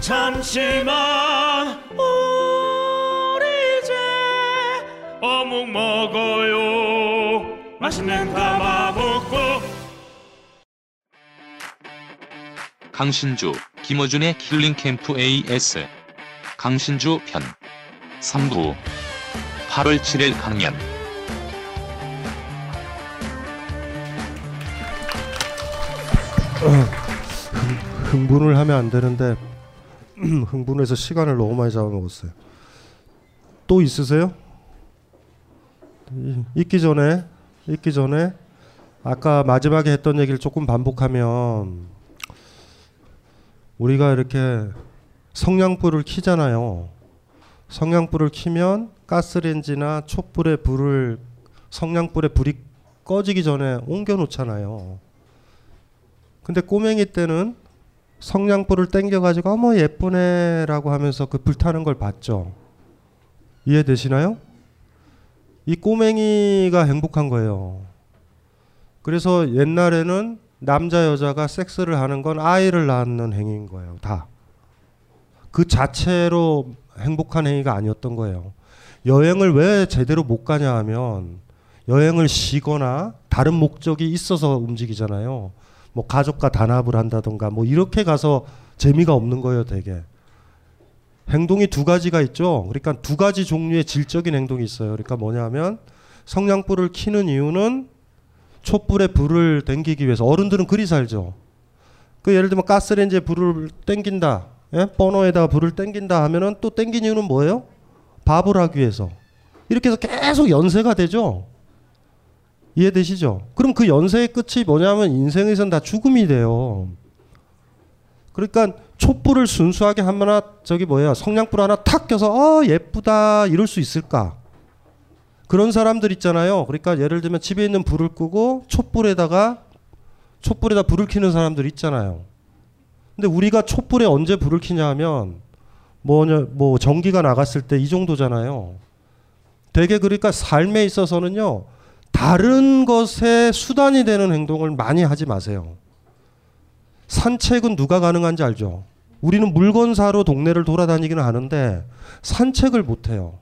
잠시만 우리 이제 어묵 먹어요 맛있는 가마보꼬 강신주, 김어준의 킬링 캠프 AS. 강신주 편. 3부. 8월 7일 강연. 흥분을 하면 안 되는데 흥분해서 시간을 너무 많이 잡아먹었어요. 또 있으세요? 이- 있기 전에 있기 전에 아까 마지막에 했던 얘기를 조금 반복하면 우리가 이렇게 성냥불을 켜잖아요. 성냥불을 켜면 가스레인지나 촛불에 불을 성냥불에 불이 꺼지기 전에 옮겨 놓잖아요. 근데 꼬맹이 때는 성냥불을 땡겨가지고 어머 예쁘네라고 하면서 그 불타는 걸 봤죠. 이해되시나요? 이 꼬맹이가 행복한 거예요. 그래서 옛날에는 남자 여자가 섹스를 하는 건 아이를 낳는 행위인 거예요. 다. 그 자체로 행복한 행위가 아니었던 거예요. 여행을 왜 제대로 못 가냐 하면 여행을 쉬거나 다른 목적이 있어서 움직이잖아요. 뭐 가족과 단합을 한다던가 뭐 이렇게 가서 재미가 없는 거예요, 되게. 행동이 두 가지가 있죠. 그러니까 두 가지 종류의 질적인 행동이 있어요. 그러니까 뭐냐면 성냥불을 켜는 이유는 촛불에 불을 땡기기 위해서 어른들은 그리 살죠. 그 예를 들면 가스레인지에 불을 땡긴다. 예? 버너에다가 불을 땡긴다 하면은 또 땡긴 이유는 뭐예요? 밥을 하기 위해서. 이렇게 해서 계속 연세가 되죠. 이해되시죠? 그럼 그 연세의 끝이 뭐냐면 인생에선 다 죽음이 돼요. 그러니까 촛불을 순수하게 하거나 저기 뭐야 성냥불 하나 탁 껴서 어 예쁘다 이럴 수 있을까? 그런 사람들 있잖아요. 그러니까 예를 들면 집에 있는 불을 끄고 촛불에다가 촛불에다 불을 켜는 사람들 있잖아요. 근데 우리가 촛불에 언제 불을 켜냐 하면 뭐냐 뭐 전기가 나갔을 때 이 정도잖아요. 되게 그러니까 삶에 있어서는요. 다른 것에 수단이 되는 행동을 많이 하지 마세요. 산책은 누가 가능한지 알죠? 우리는 물건 사러 동네를 돌아다니기는 하는데 산책을 못 해요.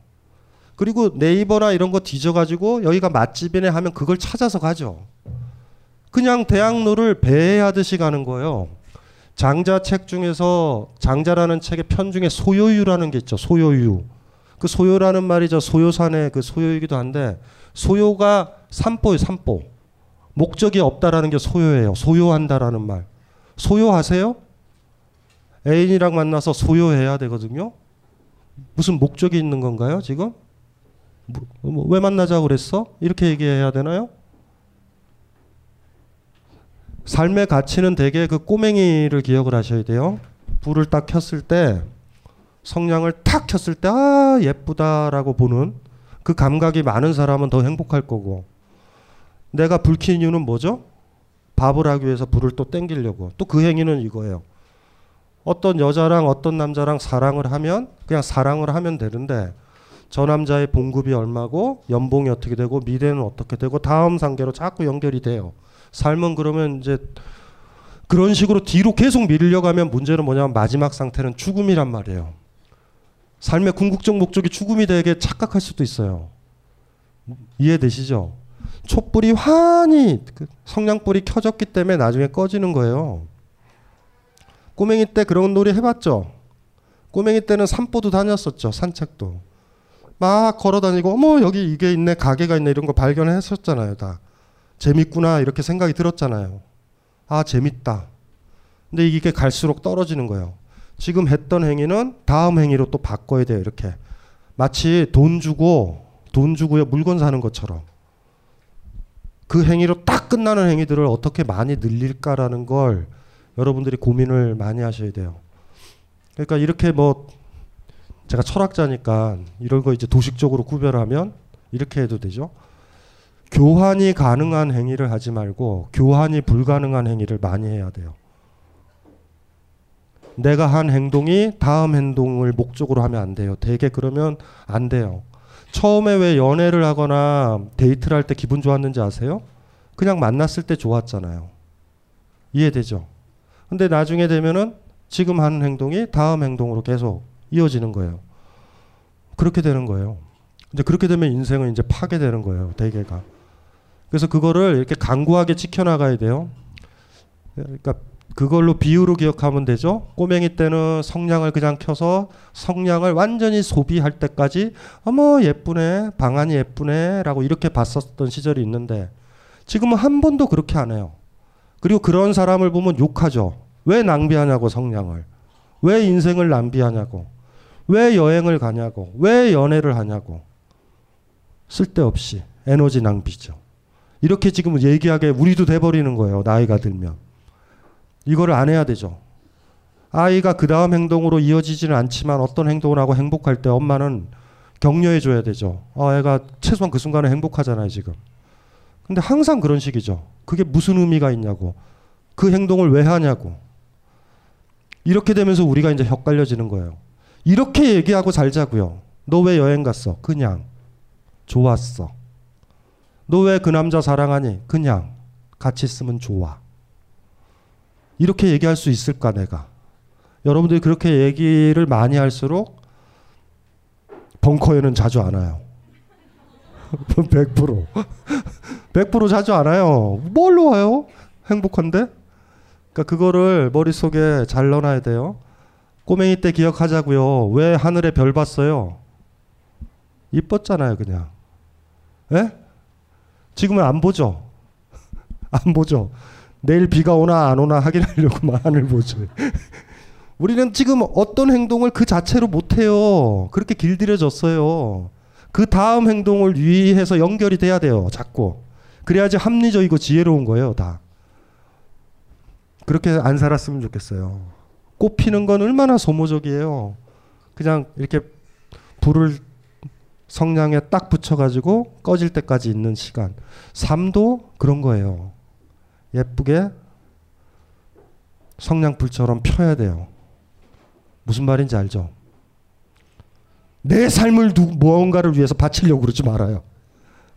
그리고 네이버나 이런 거 뒤져가지고 여기가 맛집이네 하면 그걸 찾아서 가죠. 그냥 대학로를 배회하듯이 가는 거예요. 장자 책 중에서 장자라는 책의 편 중에 소요유라는 게 있죠. 소요유. 그 소요라는 말이 저 소요산의 그 소요이기도 한데 소요가 삼보예요. 삼보. 목적이 없다라는 게 소요예요. 소요한다라는 말. 소요하세요? 애인이랑 만나서 소요해야 되거든요. 무슨 목적이 있는 건가요, 지금? 뭐, 뭐, 왜 만나자고 그랬어? 이렇게 얘기해야 되나요? 삶의 가치는 대개 그 꼬맹이를 기억을 하셔야 돼요. 불을 딱 켰을 때 성냥을 탁 켰을 때 아 예쁘다라고 보는 그 감각이 많은 사람은 더 행복할 거고 내가 불킨 이유는 뭐죠? 밥을 하기 위해서 불을 또 땡기려고 또 그 행위는 이거예요. 어떤 여자랑 어떤 남자랑 사랑을 하면 그냥 사랑을 하면 되는데 저 남자의 봉급이 얼마고 연봉이 어떻게 되고 미래는 어떻게 되고 다음 단계로 자꾸 연결이 돼요. 삶은 그러면 이제 그런 식으로 뒤로 계속 밀려가면 문제는 뭐냐면 마지막 상태는 죽음이란 말이에요. 삶의 궁극적 목적이 죽음이 되게 착각할 수도 있어요. 이해되시죠? 촛불이 환히 그 성냥불이 켜졌기 때문에 나중에 꺼지는 거예요. 꼬맹이 때 그런 놀이 해봤죠? 꼬맹이 때는 산보도 다녔었죠. 산책도. 막 걸어 다니고 어머 여기 이게 있네 가게가 있네 이런 거 발견했었잖아요. 다. 재밌구나 이렇게 생각이 들었잖아요. 아 재밌다. 근데 이게 갈수록 떨어지는 거예요. 지금 했던 행위는 다음 행위로 또 바꿔야 돼요. 이렇게 마치 돈 주고 돈 주고요 물건 사는 것처럼 그 행위로 딱 끝나는 행위들을 어떻게 많이 늘릴까라는 걸 여러분들이 고민을 많이 하셔야 돼요. 그러니까 이렇게 뭐 제가 철학자니까 이런 거 이제 도식적으로 구별하면 이렇게 해도 되죠. 교환이 가능한 행위를 하지 말고 교환이 불가능한 행위를 많이 해야 돼요. 내가 한 행동이 다음 행동을 목적으로 하면 안 돼요. 되게 그러면 안 돼요. 처음에 왜 연애를 하거나 데이트를 할 때 기분 좋았는지 아세요? 그냥 만났을 때 좋았잖아요. 이해되죠? 근데 나중에 되면은 지금 하는 행동이 다음 행동으로 계속 이어지는 거예요. 그렇게 되는 거예요. 이제 그렇게 되면 인생은 이제 파괴되는 거예요. 대개가. 그래서 그거를 이렇게 강구하게 지켜나가야 돼요. 그러니까 그걸로 비유로 기억하면 되죠. 꼬맹이 때는 성냥을 그냥 켜서 성냥을 완전히 소비할 때까지 어머 예쁘네 방안이 예쁘네라고 이렇게 봤었던 시절이 있는데 지금은 한 번도 그렇게 안 해요. 그리고 그런 사람을 보면 욕하죠. 왜 낭비하냐고 성냥을. 왜 인생을 낭비하냐고. 왜 여행을 가냐고. 왜 연애를 하냐고. 쓸데없이 에너지 낭비죠. 이렇게 지금 얘기하게 우리도 돼버리는 거예요. 나이가 들면. 이거를 안 해야 되죠. 아이가 그 다음 행동으로 이어지지는 않지만 어떤 행동을 하고 행복할 때 엄마는 격려해 줘야 되죠. 아, 애가 최소한 그 순간에 행복하잖아요, 지금. 근데 항상 그런 식이죠. 그게 무슨 의미가 있냐고. 그 행동을 왜 하냐고. 이렇게 되면서 우리가 이제 헷갈려지는 거예요. 이렇게 얘기하고 살자고요. 너 왜 여행 갔어? 그냥. 좋았어. 너 왜 그 남자 사랑하니? 그냥. 같이 있으면 좋아. 이렇게 얘기할 수 있을까, 내가? 여러분들이 그렇게 얘기를 많이 할수록 벙커에는 자주 안 와요. 100%. 100% 자주 안 와요. 뭘로 와요? 행복한데? 그러니까 그거를 머릿속에 잘 넣어놔야 돼요. 꼬맹이 때 기억하자고요. 왜 하늘에 별 봤어요? 이뻤잖아요, 그냥. 예? 지금은 안 보죠. 안 보죠. 내일 비가 오나 안 오나 확인하려고만 하늘 보죠. 우리는 지금 어떤 행동을 그 자체로 못 해요. 그렇게 길들여졌어요. 그 다음 행동을 위해서 연결이 돼야 돼요. 자꾸. 그래야지 합리적이고 지혜로운 거예요, 다. 그렇게 안 살았으면 좋겠어요. 꽃 피는 건 얼마나 소모적이에요. 그냥 이렇게 불을 성냥에 딱 붙여가지고 꺼질 때까지 있는 시간. 삶도 그런 거예요. 예쁘게 성냥불처럼 펴야 돼요. 무슨 말인지 알죠? 내 삶을 누, 무언가를 위해서 바치려고 그러지 말아요.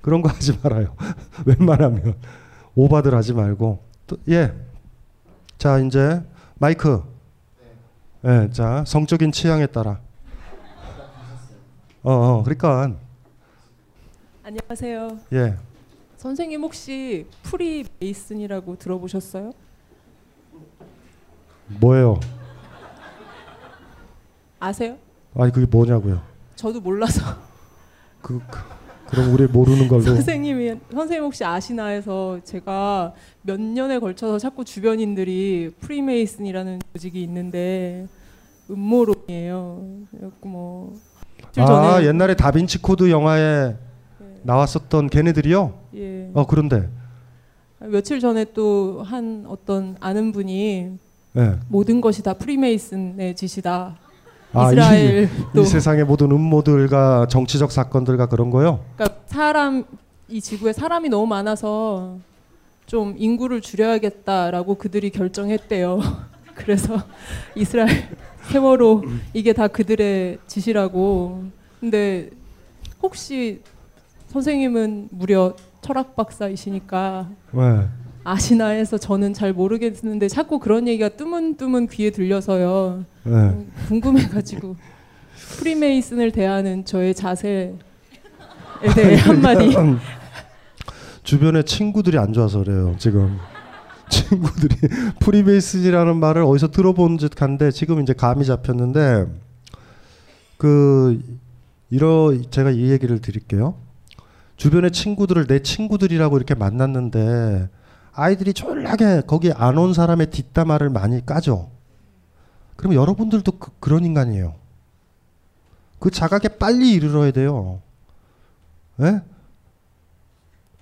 그런 거 하지 말아요. 웬만하면 오바들 하지 말고 또, 예. 자 이제 마이크. 예, 자 성적인 취향에 따라. 어, 어 그러니까 안녕하세요. 예. 선생님 혹시 프리 메이슨이라고 들어보셨어요? 뭐예요? 아세요? 아니 그게 뭐냐고요? 저도 몰라서 그, 그 그 럼 우리 모르는 걸로. 선생님이 선생님 혹시 아시나 해서 제가 몇 년에 걸쳐서 자꾸 주변인들이 프리메이슨이라는 조직이 있는데 음모론이에요. 그래갖고 뭐 아 전에 옛날에 다빈치 코드 영화에 나왔었던 걔네들이요? 예. 어 그런데 며칠 전에 또 한 어떤 아는 분이 예. 모든 것이 다 프리메이슨의 짓이다. 아, 이스라엘 이, 세상의 모든 음모들과 정치적 사건들과 그런 거요? 그러니까 사람 이 지구에 사람이 너무 많아서 좀 인구를 줄여야겠다라고 그들이 결정했대요. 그래서 이스라엘 세월호 이게 다 그들의 짓이라고. 근데 혹시 선생님은 무려 철학 박사이시니까 네. 아시나 해서 저는 잘 모르겠는데 자꾸 그런 얘기가 뜨문뜨문 귀에 들려서요. 네. 음, 궁금해가지고 프리메이슨을 대하는 저의 자세에 대해 한마디. 주변에 친구들이 안 좋아서 그래요. 지금 친구들이 프리메이슨이라는 말을 어디서 들어본 듯한데 지금 이제 감이 잡혔는데 그 이러 제가 이 얘기를 드릴게요. 주변의 친구들을 내 친구들이라고 이렇게 만났는데 아이들이 졸라게 거기 안 온 사람의 뒷담화를 많이 까죠. 그럼 여러분들도 그, 그런 인간이에요. 그 자각에 빨리 이르러야 돼요. 예?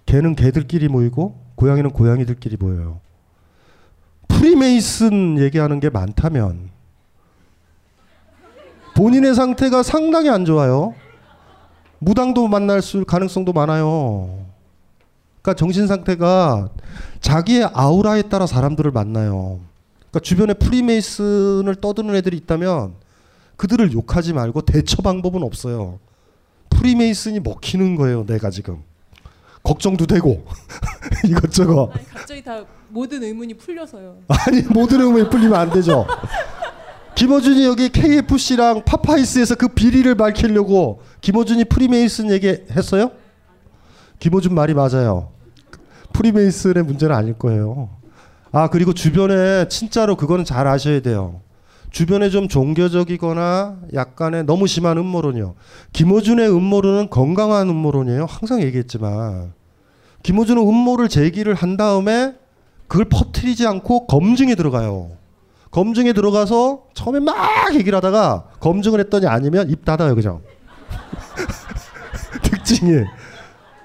개는 개들끼리 모이고 고양이는 고양이들끼리 모여요. 프리메이슨 얘기하는 게 많다면 본인의 상태가 상당히 안 좋아요. 무당도 만날 수 가능성도 많아요. 그러니까 정신 상태가 자기의 아우라에 따라 사람들을 만나요. 그러니까 주변에 프리메이슨을 떠드는 애들이 있다면 그들을 욕하지 말고 대처 방법은 없어요. 프리메이슨이 먹히는 거예요, 내가 지금. 걱정도 되고 이것저것 아니, 갑자기 다 모든 의문이 풀려서요. 아니 모든 의문이 풀리면 안 되죠. 김어준이 여기 KFC랑 파파이스에서 그 비리를 밝히려고 김어준이 프리메이슨 얘기했어요? 김어준 말이 맞아요. 프리메이슨의 문제는 아닐 거예요. 아 그리고 주변에 진짜로 그거는 잘 아셔야 돼요. 주변에 좀 종교적이거나 약간의 너무 심한 음모론이요. 김어준의 음모론은 건강한 음모론이에요. 항상 얘기했지만 김어준은 음모를 제기를 한 다음에 그걸 퍼뜨리지 않고 검증에 들어가요. 검증에 들어가서 처음에 막 얘기를 하다가 검증을 했더니 아니면 입 닫아요, 그죠? 특징이.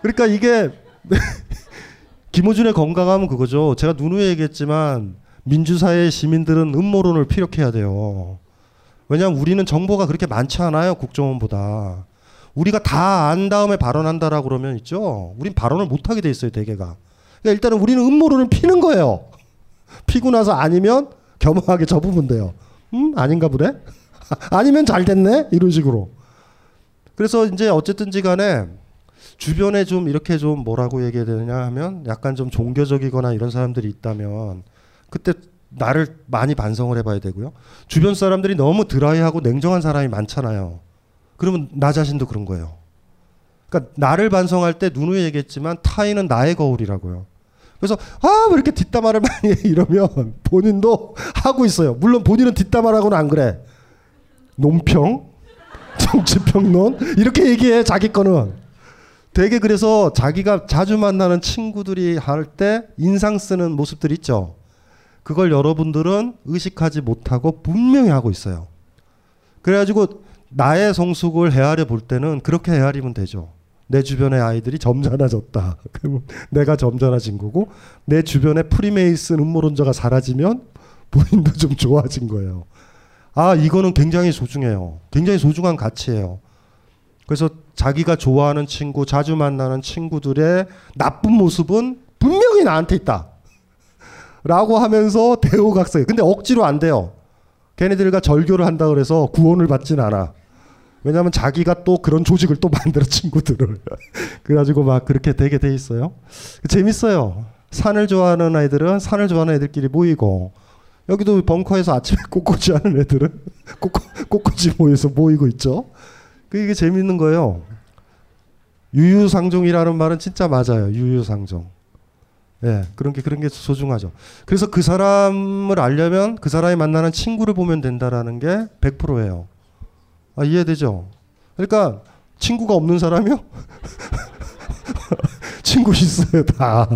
그러니까 이게 김호준의 건강함은 그거죠. 제가 누누이 얘기했지만 민주사회 시민들은 음모론을 피력해야 돼요. 왜냐하면 우리는 정보가 그렇게 많지 않아요. 국정원보다. 우리가 다 안 다음에 발언한다라고 그러면 있죠. 우린 발언을 못하게 돼 있어요. 대개가. 그러니까 일단은 우리는 음모론을 피는 거예요. 피고 나서 아니면 겸허하게 접으면 돼요. 음 아닌가 보네. 아니면 잘 됐네 이런 식으로. 그래서 이제 어쨌든지 간에 주변에 좀 이렇게 좀 뭐라고 얘기해야 되느냐 하면 약간 좀 종교적이거나 이런 사람들이 있다면 그때 나를 많이 반성을 해봐야 되고요. 주변 사람들이 너무 드라이하고 냉정한 사람이 많잖아요. 그러면 나 자신도 그런 거예요. 그러니까 나를 반성할 때 누누이 얘기했지만 타인은 나의 거울이라고요. 그래서 아 왜 이렇게 뒷담화를 많이 해 이러면 본인도 하고 있어요. 물론 본인은 뒷담화라고는 안 그래. 논평, 정치평론 이렇게 얘기해 자기 거는. 되게 그래서 자기가 자주 만나는 친구들이 할 때 인상 쓰는 모습들 있죠. 그걸 여러분들은 의식하지 못하고 분명히 하고 있어요. 그래가지고 나의 성숙을 헤아려 볼 때는 그렇게 헤아리면 되죠. 내 주변의 아이들이 점잖아졌다. 그러면 내가 점잖아진 거고 내 주변의 프리메이슨 음모론자가 사라지면 본인도 좀 좋아진 거예요. 아 이거는 굉장히 소중해요. 굉장히 소중한 가치예요. 그래서 자기가 좋아하는 친구, 자주 만나는 친구들의 나쁜 모습은 분명히 나한테 있다. 라고 하면서 대우각성이. 근데 억지로 안 돼요. 걔네들과 절교를 한다 그래서 구원을 받진 않아. 왜냐하면 자기가 또 그런 조직을 또 만들어 친구들을. 그래가지고 막 그렇게 되게 돼 있어요. 재밌어요. 산을 좋아하는 아이들은 산을 좋아하는 애들끼리 모이고 여기도 벙커에서 아침에 꽃꽂이 하는 애들은 꽃, 꽃꽂이 모여서 모이고 있죠. 그게 재밌는 거예요. 유유상종이라는 말은 진짜 맞아요. 유유상종. 예, 그런 게 그런 게 소중하죠. 그래서 그 사람을 알려면 그 사람이 만나는 친구를 보면 된다라는 게 100%예요. 아, 이해되죠? 그러니까 친구가 없는 사람이요? 친구 있어요, 다.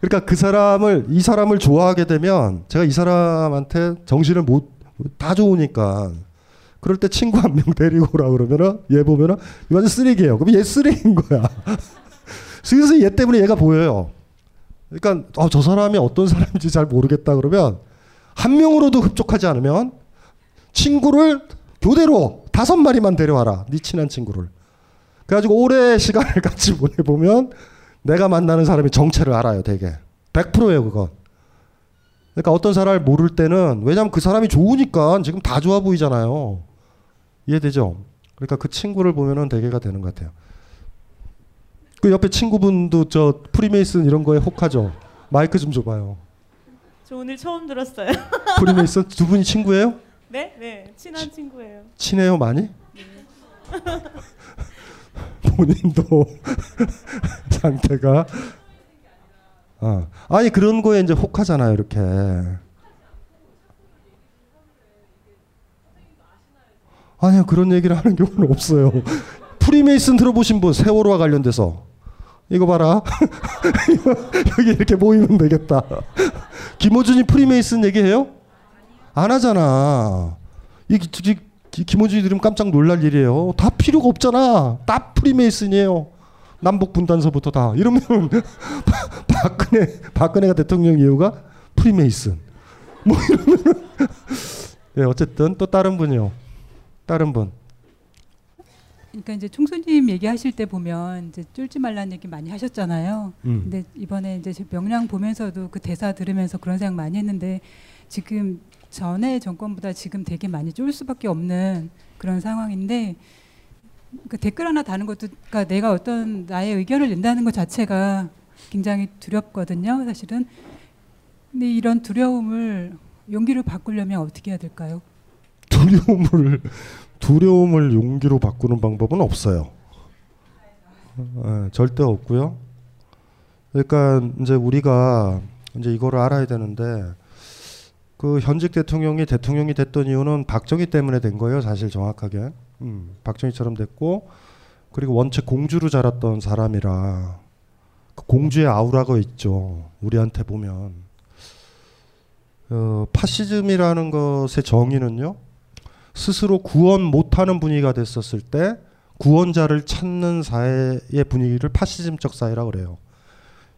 그러니까 그 사람을 이 사람을 좋아하게 되면 제가 이 사람한테 정신을 못 다 좋으니까 그럴 때 친구 한 명 데리고 오라 그러면은 얘 보면은 이 완전 쓰레기예요. 그럼 얘 쓰레기인 거야. 그래서 얘 때문에 얘가 보여요. 그러니까 어, 저 사람이 어떤 사람인지 잘 모르겠다 그러면 한 명으로도 흡족하지 않으면 친구를 교대로 다섯 마리만 데려와라. 네 친한 친구를. 그래가지고 오래 시간을 같이 보내보면 내가 만나는 사람의 정체를 알아요, 되게. 100%예요, 그건. 그러니까 어떤 사람을 모를 때는 왜냐면 그 사람이 좋으니까 지금 다 좋아 보이잖아요. 이해되죠? 그러니까 그 친구를 보면은 대개가 되는 것 같아요. 그 옆에 친구분도 저 프리메이슨 이런 거에 혹하죠. 마이크 좀 줘봐요. 저 오늘 처음 들었어요. 프리메이슨 두 분이 친구예요? 네, 네, 친한 친구예요. 친해요 많이? 본인도 상태가. 아 아니 그런 거에 이제 혹하잖아요 이렇게. 아니요 그런 얘기를 하는 경우는 없어요. 프리메이슨 들어보신 분 세월호와 관련돼서. 이거 봐라. 여기 이렇게 모이면 되겠다. 김호준이 프리메이슨 얘기해요? 안 하잖아. 이 기- 기- 김호준이 들으면 깜짝 놀랄 일이에요. 다 필요가 없잖아. 다 프리메이슨이에요. 남북 분단서부터 다. 이러면 박근혜 박근혜가 대통령 이유가 프리메이슨. 뭐 이러면 네, 어쨌든 또 다른 분이요. 다른 분. 그러니까 이제 총수님 얘기하실 때 보면 이제 쫄지 말라는 얘기 많이 하셨잖아요. 음. 근데 이번에 이제 제 명량 보면서도 그 대사 들으면서 그런 생각 많이 했는데 지금 전에 정권보다 지금 되게 많이 쫄 수밖에 없는 그런 상황인데 그 댓글 하나 다는 것도 그러니까 내가 어떤 나의 의견을 낸다는 것 자체가 굉장히 두렵거든요, 사실은. 근데 이런 두려움을 용기로 바꾸려면 어떻게 해야 될까요? 두려움을 두려움을 용기로 바꾸는 방법은 없어요. 예, 절대 없고요. 그러니까 이제 우리가 이제 이거를 알아야 되는데 그 현직 대통령이 대통령이 됐던 이유는 박정희 때문에 된 거예요. 사실 정확하게. 음, 박정희처럼 됐고 그리고 원체 공주로 자랐던 사람이라 그 공주의 아우라가 있죠. 우리한테 보면 어, 파시즘이라는 것의 정의는요. 스스로 구원 못하는 분위기가 됐었을 때 구원자를 찾는 사회의 분위기를 파시즘적 사회라고 그래요.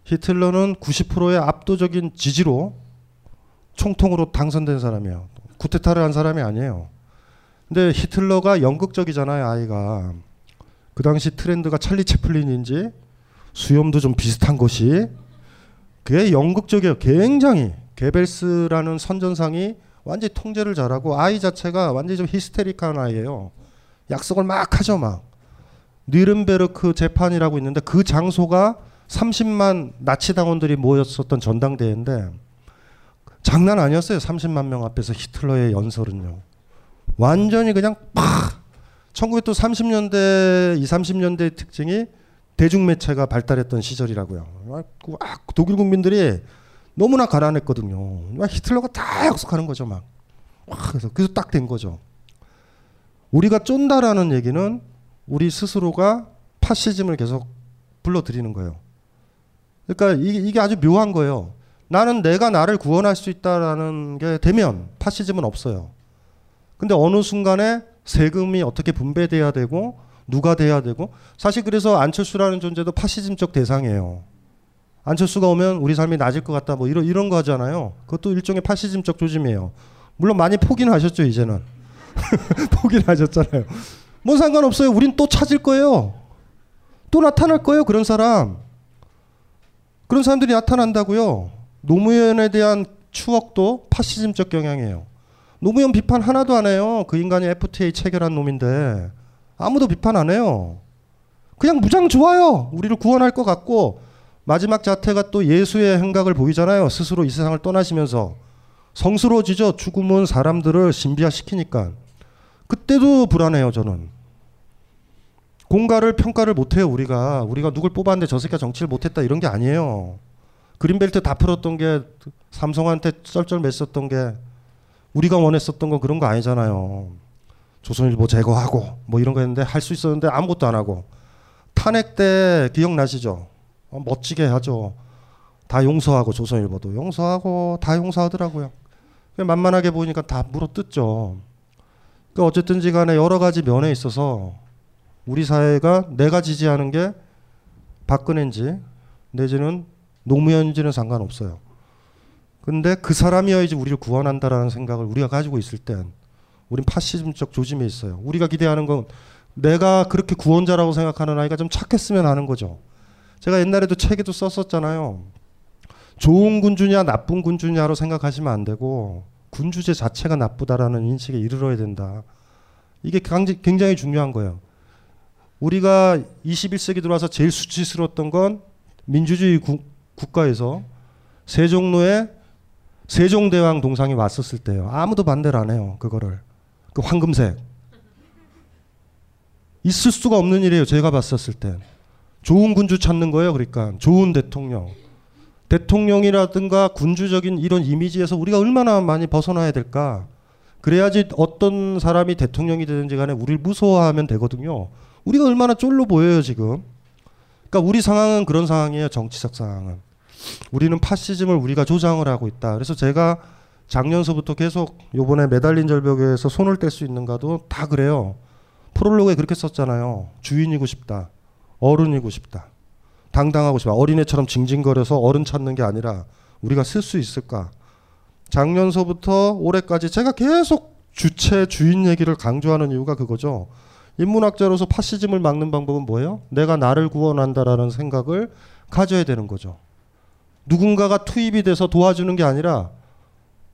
히틀러는 90%의 압도적인 지지로 총통으로 당선된 사람이에요. 쿠데타를 한 사람이 아니에요. 근데 히틀러가 연극적이잖아요, 아이가. 그 당시 트렌드가 찰리 채플린인지 수염도 좀 비슷한 것이 그게 연극적이에요. 굉장히 게벨스라는 선전상이 완전히 통제를 잘하고 아이 자체가 완전히 좀 히스테릭한 아이예요. 약속을 막 하죠, 막. 뉘른베르크 재판이라고 있는데 그 장소가 30만 나치 당원들이 모였었던 전당대회인데 장난 아니었어요. 30만 명 앞에서 히틀러의 연설은요. 완전히 그냥 팍 1930년대, 2, 30년대의 특징이 대중매체가 발달했던 시절이라고요. 막 독일 국민들이 너무나 가난했거든요. 막 히틀러가 다 약속하는 거죠, 막. 와, 그래서 그래서 딱 된 거죠. 우리가 쫀다라는 얘기는 우리 스스로가 파시즘을 계속 불러들이는 거예요. 그러니까 이게, 이게 아주 묘한 거예요. 나는 내가 나를 구원할 수 있다라는 게 되면 파시즘은 없어요. 근데 어느 순간에 세금이 어떻게 분배돼야 되고 누가 돼야 되고 사실 그래서 안철수라는 존재도 파시즘적 대상이에요. 안철수가 오면 우리 삶이 나아질 것 같다 뭐 이런 이런 거 하잖아요. 그것도 일종의 파시즘적 조짐이에요. 물론 많이 포기는 하셨죠 이제는 포기는 하셨잖아요. 뭔 상관없어요. 우린 또 찾을 거예요. 또 나타날 거예요. 그런 사람. 그런 사람들이 나타난다고요. 노무현에 대한 추억도 파시즘적 경향이에요. 노무현 비판 하나도 안 해요. 그 인간이 FTA 체결한 놈인데 아무도 비판 안 해요. 그냥 무장 좋아요. 우리를 구원할 것 같고 마지막 자태가 또 예수의 행각을 보이잖아요. 스스로 이 세상을 떠나시면서 성스러워지죠. 죽음은 사람들을 신비화시키니까. 그때도 불안해요. 저는 공가를 평가를 못해요 우리가 우리가 누굴 뽑았는데 저 새끼가 정치를 못했다 이런 게 아니에요. 그린벨트 다 풀었던 게 삼성한테 쩔쩔맸었던 게 우리가 원했었던 건 그런 거 아니잖아요. 조선일보 제거하고 뭐 이런 거 했는데 할 수 있었는데 아무것도 안 하고 탄핵 때 기억나시죠? 어, 멋지게 하죠. 다 용서하고 조선일보도 용서하고 다 용서하더라고요. 만만하게 보니까 다 물어뜯죠. 그러니까 어쨌든지 간에 여러 가지 면에 있어서 우리 사회가 내가 지지하는 게 박근혜인지 내지는 노무현인지는 상관없어요. 근데 그 사람이어야지 우리를 구원한다라는 생각을 우리가 가지고 있을 땐 우린 파시즘적 조짐에 있어요. 우리가 기대하는 건 내가 그렇게 구원자라고 생각하는 아이가 좀 착했으면 하는 거죠. 제가 옛날에도 책에도 썼었잖아요. 좋은 군주냐 나쁜 군주냐로 생각하시면 안 되고 군주제 자체가 나쁘다라는 인식에 이르러야 된다. 이게 굉장히 중요한 거예요. 우리가 21세기 들어와서 제일 수치스러웠던 건 민주주의 구, 국가에서 세종로에 세종대왕 동상이 왔었을 때요. 아무도 반대를 안 해요. 그거를. 그 황금색. 있을 수가 없는 일이에요. 제가 봤었을 때. 좋은 군주 찾는 거예요. 그러니까 좋은 대통령. 대통령이라든가 군주적인 이런 이미지에서 우리가 얼마나 많이 벗어나야 될까? 그래야지 어떤 사람이 대통령이 되든지 간에 우리를 무서워하면 되거든요. 우리가 얼마나 쫄로 보여요, 지금. 그러니까 우리 상황은 그런 상황이에요, 정치적 상황은. 우리는 파시즘을 우리가 조장을 하고 있다. 그래서 제가 작년서부터 계속 요번에 매달린 절벽에서 손을 뗄 수 있는가도 다 그래요. 프롤로그에 그렇게 썼잖아요. 주인이고 싶다. 어른이고 싶다. 당당하고 싶다. 어린애처럼 징징거려서 어른 찾는 게 아니라 우리가 쓸 수 있을까? 작년서부터 올해까지 제가 계속 주체 주인 얘기를 강조하는 이유가 그거죠. 인문학자로서 파시즘을 막는 방법은 뭐예요? 내가 나를 구원한다라는 생각을 가져야 되는 거죠. 누군가가 투입이 돼서 도와주는 게 아니라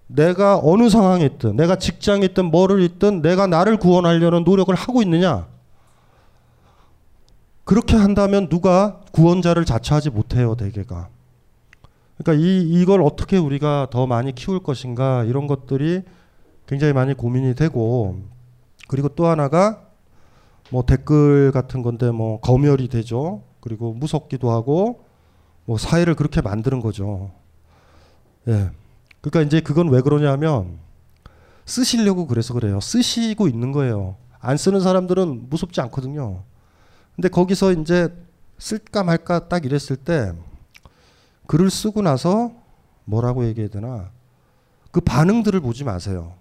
내가 어느 상황에 있든 내가 직장에 있든 뭐를 있든 내가 나를 구원하려는 노력을 하고 있느냐? 그렇게 한다면 누가 구원자를 자처하지 못해요 대개가. 그러니까 이 이걸 어떻게 우리가 더 많이 키울 것인가 이런 것들이 굉장히 많이 고민이 되고 그리고 또 하나가 뭐 댓글 같은 건데 뭐 검열이 되죠. 그리고 무섭기도 하고 뭐 사회를 그렇게 만드는 거죠 예. 그러니까 이제 그건 왜 그러냐면 쓰시려고 그래서 그래요. 쓰시고 있는 거예요. 안 쓰는 사람들은 무섭지 않거든요. 근데 거기서 이제 쓸까 말까 딱 이랬을 때 글을 쓰고 나서 뭐라고 얘기해야 되나 그 반응들을 보지 마세요.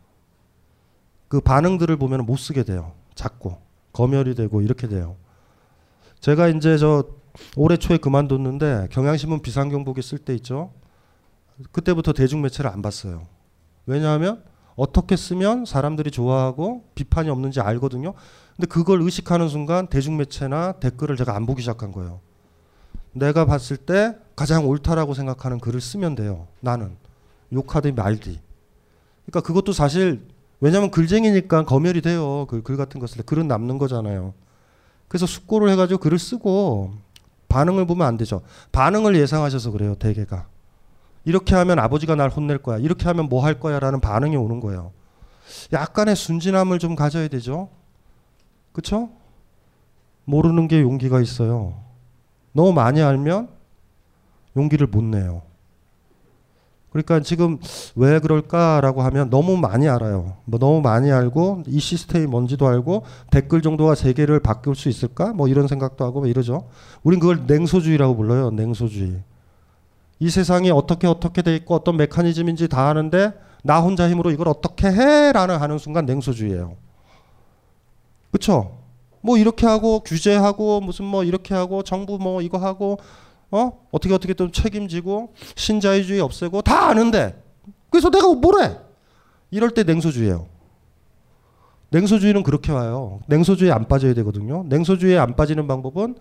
그 반응들을 보면 못 쓰게 돼요. 자꾸 검열이 되고 이렇게 돼요. 제가 이제 저 올해 초에 그만뒀는데 경향신문 비상경보기 쓸 때 있죠. 그때부터 대중매체를 안 봤어요. 왜냐하면 어떻게 쓰면 사람들이 좋아하고 비판이 없는지 알거든요. 근데 그걸 의식하는 순간 대중매체나 댓글을 제가 안 보기 시작한 거예요. 내가 봤을 때 가장 옳다라고 생각하는 글을 쓰면 돼요. 나는 욕하든 말디. 그러니까 그것도 사실 왜냐하면 글쟁이니까 검열이 돼요. 그글 같은 때 글은 남는 거잖아요. 그래서 숙고를 해가지고 글을 쓰고 반응을 보면 안 되죠. 반응을 예상하셔서 그래요. 대개가. 이렇게 하면 아버지가 날 혼낼 거야. 이렇게 하면 뭐 할 거야. 라는 반응이 오는 거예요. 약간의 순진함을 좀 가져야 되죠. 그쵸? 모르는 게 용기가 있어요. 너무 많이 알면 용기를 못 내요. 그러니까 지금 왜 그럴까라고 하면 너무 많이 알아요. 뭐 너무 많이 알고 이 시스템이 뭔지도 알고 댓글 정도가 세계를 바꿀 수 있을까? 뭐 이런 생각도 하고 이러죠. 우린 그걸 냉소주의라고 불러요. 냉소주의. 이 세상이 어떻게 어떻게 돼 있고 어떤 메커니즘인지 다 아는데 나 혼자 힘으로 이걸 어떻게 해라는 하는 순간 냉소주의예요. 그렇죠? 뭐 이렇게 하고 규제하고 무슨 뭐 이렇게 하고 정부 뭐 이거 하고 어 어떻게 어떻게 또 책임지고 신자유주의 없애고 다 아는데 그래서 내가 뭐래? 이럴 때 냉소주의예요. 냉소주의는 그렇게 와요. 냉소주의에 안 빠져야 되거든요. 냉소주의에 안 빠지는 방법은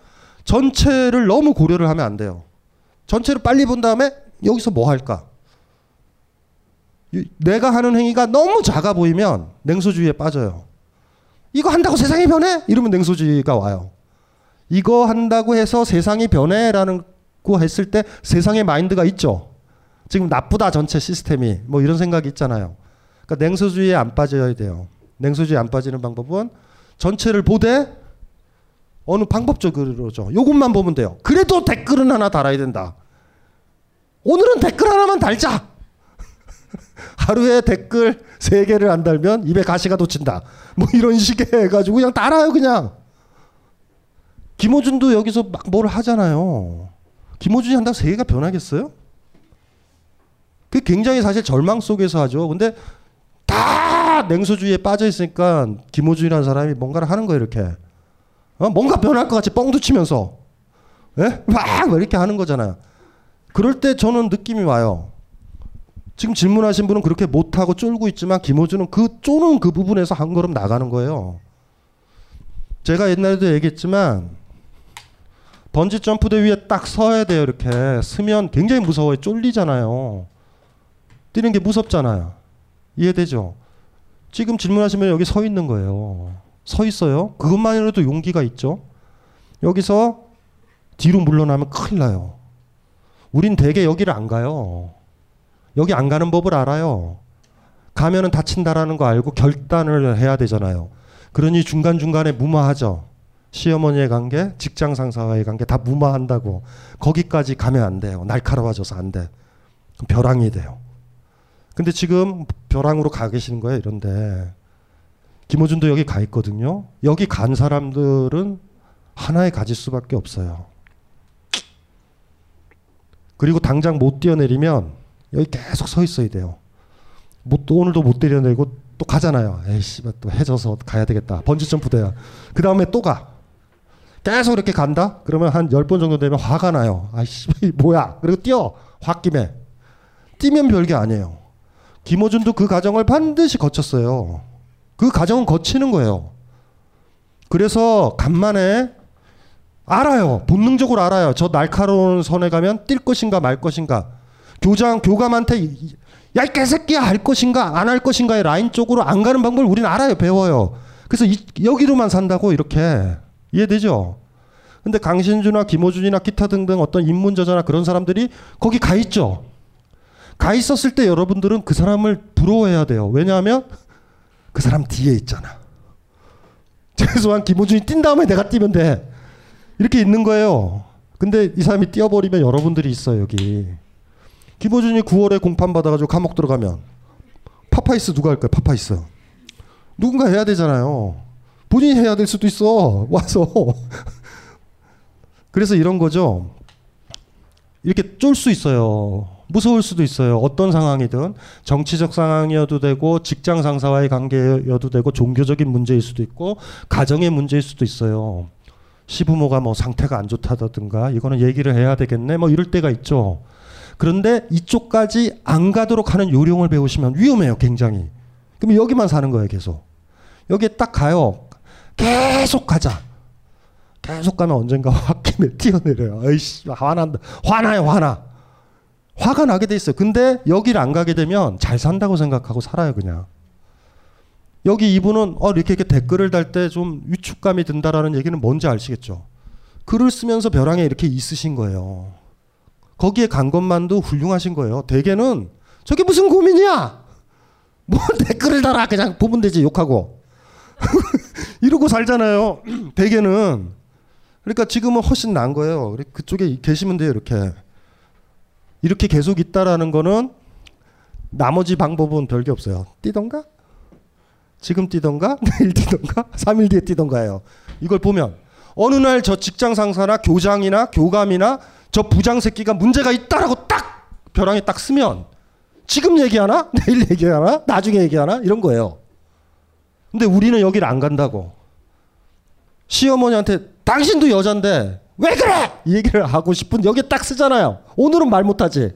전체를 너무 고려를 하면 안 돼요. 전체를 빨리 본 다음에 여기서 뭐 할까? 내가 하는 행위가 너무 작아 보이면 냉소주의에 빠져요. 이거 한다고 세상이 변해? 이러면 냉소주의가 와요. 이거 한다고 해서 세상이 변해라는 거 했을 때 세상의 마인드가 있죠. 지금 나쁘다 전체 시스템이 뭐 이런 생각이 있잖아요. 그러니까 냉소주의에 안 빠져야 돼요. 냉소주의에 안 빠지는 방법은 전체를 보되 어느 방법적으로죠. 요것만 보면 돼요. 그래도 댓글은 하나 달아야 된다. 오늘은 댓글 하나만 달자. 하루에 댓글 세 개를 안 달면 입에 가시가 돋친다. 뭐 이런 식의 해가지고 그냥 달아요 그냥. 김호준도 여기서 막 뭘 하잖아요. 김호준이 한다고 세계가 변하겠어요? 그 굉장히 사실 절망 속에서 하죠. 근데 다 냉소주의에 빠져 있으니까 김호준이라는 사람이 뭔가를 하는 거예요 이렇게. 어? 뭔가 변할 것 같이 뻥도 치면서 예? 막 이렇게 하는 거잖아요. 그럴 때 저는 느낌이 와요. 지금 질문하신 분은 그렇게 못하고 쫄고 있지만 김호준은 그 쪼는 그 부분에서 한 걸음 나가는 거예요. 제가 옛날에도 얘기했지만 번지 점프대 위에 딱 서야 돼요. 이렇게 서면 굉장히 무서워요. 쫄리잖아요. 뛰는 게 무섭잖아요. 이해되죠? 지금 질문하시면 여기 서 있는 거예요. 서 있어요. 그것만으로도 용기가 있죠. 여기서 뒤로 물러나면 큰일 나요. 우린 대개 여기를 안 가요. 여기 안 가는 법을 알아요. 가면은 다친다라는 거 알고 결단을 해야 되잖아요. 그러니 중간중간에 무마하죠. 시어머니의 관계, 직장 상사와의 관계 다 무마한다고. 거기까지 가면 안 돼요. 날카로워져서 안 돼. 벼랑이 돼요. 근데 지금 벼랑으로 가 계시는 거예요, 이런데. 김호준도 여기 가 있거든요. 여기 간 사람들은 하나에 가질 수밖에 없어요. 그리고 당장 못 뛰어내리면 여기 계속 서 있어야 돼요. 못, 또 오늘도 못 뛰어내리고 또 가잖아요. 에이씨, 또 해져서 가야 되겠다. 번지점프 돼야. 그 다음에 또 가. 계속 이렇게 간다? 그러면 한열번 정도 되면 화가 나요. 아이씨, 뭐야. 그리고 뛰어. 홧김에. 뛰면 별게 아니에요. 김호준도 그 과정을 반드시 거쳤어요. 그 과정은 거치는 거예요. 그래서 간만에 알아요. 본능적으로 알아요. 저 날카로운 선에 가면 뛸 것인가 말 것인가. 교장 교감한테 야 이 개새끼야 할 것인가 안 할 것인가의 라인 쪽으로 안 가는 방법을 우리는 알아요. 배워요. 그래서 이, 여기로만 산다고 이렇게 이해되죠? 근데 강신주나 김어준이나 기타 등등 어떤 인문 저자나 그런 사람들이 거기 가 있죠. 가 있었을 때 여러분들은 그 사람을 부러워해야 돼요. 왜냐하면 그 사람 뒤에 있잖아. 최소한 김어준이 뛴 다음에 내가 뛰면 돼. 이렇게 있는 거예요. 근데 이 사람이 뛰어버리면 여러분들이 있어 여기. 김어준이 9월에 공판 받아가지고 감옥 들어가면 파파이스 누가 할 거야? 파파이스. 누군가 해야 되잖아요. 본인이 해야 될 수도 있어. 와서. 그래서 이런 거죠. 이렇게 쫄 수 있어요. 무서울 수도 있어요. 어떤 상황이든 정치적 상황이어도 되고 직장 상사와의 관계여도 되고 종교적인 문제일 수도 있고 가정의 문제일 수도 있어요. 시부모가 뭐 상태가 안 좋다든가 이거는 얘기를 해야 되겠네 뭐 이럴 때가 있죠. 그런데 이쪽까지 안 가도록 하는 요령을 배우시면 위험해요, 굉장히. 그럼 여기만 사는 거예요, 계속. 여기에 딱 가요. 계속 가자. 계속 가면 언젠가 홧김에 뛰어내려요. 아이씨, 화난다. 화나요, 화나. 화가 나게 돼 있어요. 근데 여기를 안 가게 되면 잘 산다고 생각하고 살아요, 그냥. 여기 이분은 어, 이렇게, 이렇게 댓글을 달 때 좀 위축감이 든다라는 얘기는 뭔지 아시겠죠? 글을 쓰면서 벼랑에 이렇게 있으신 거예요. 거기에 간 것만도 훌륭하신 거예요. 대개는 저게 무슨 고민이야? 뭐 댓글을 달아 그냥 보면 되지 욕하고 이러고 살잖아요. 대개는 그러니까 지금은 훨씬 나은 거예요. 그쪽에 계시면 돼요 이렇게 이렇게 계속 있다라는 거는 나머지 방법은 별게 없어요. 뛰던가 지금 뛰던가 내일 뛰던가 3일 뒤에 뛰던가예요. 이걸 보면 어느 날 저 직장 상사나 교장이나 교감이나 저 부장 새끼가 문제가 있다라고 딱 벼랑에 딱 쓰면 지금 얘기하나? 내일 얘기하나? 나중에 얘기하나? 이런 거예요. 근데 우리는 여기를 안 간다고. 시어머니한테 당신도 여잔데 왜 그래? 이 얘기를 하고 싶은 여기 딱 쓰잖아요. 오늘은 말 못하지.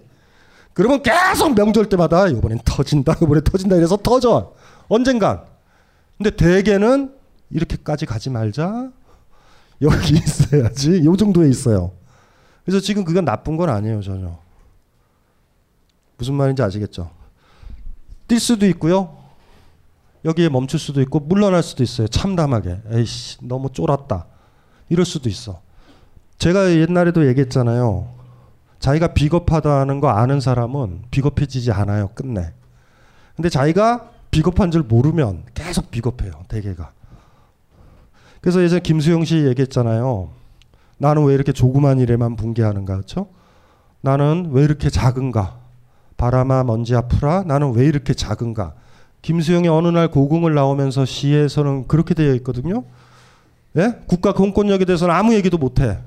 그러면 계속 명절 때마다 이번엔 터진다, 이번엔 터진다 이래서 터져. 언젠간. 근데 대개는 이렇게까지 가지 말자. 여기 있어야지. 요 정도에 있어요. 그래서 지금 그건 나쁜 건 아니에요, 전혀. 무슨 말인지 아시겠죠? 뛸 수도 있고요. 여기에 멈출 수도 있고 물러날 수도 있어요. 참담하게. 에이씨, 너무 쫄았다. 이럴 수도 있어. 제가 옛날에도 얘기했잖아요. 자기가 비겁하다는 거 아는 사람은 비겁해지지 않아요. 끝내. 근데 자기가 비겁한 줄 모르면 계속 비겁해요. 대개가. 그래서 예전에 김수영 씨 얘기했잖아요. 나는 왜 이렇게 조그만 일에만 붕괴하는가, 그렇죠? 나는 왜 이렇게 작은가? 바람아 먼지야 풀아 나는 왜 이렇게 작은가? 김수영이 어느 날 고궁을 나오면서 시에서는 그렇게 되어 있거든요. 예? 국가 공권력에 대해서는 아무 얘기도 못해.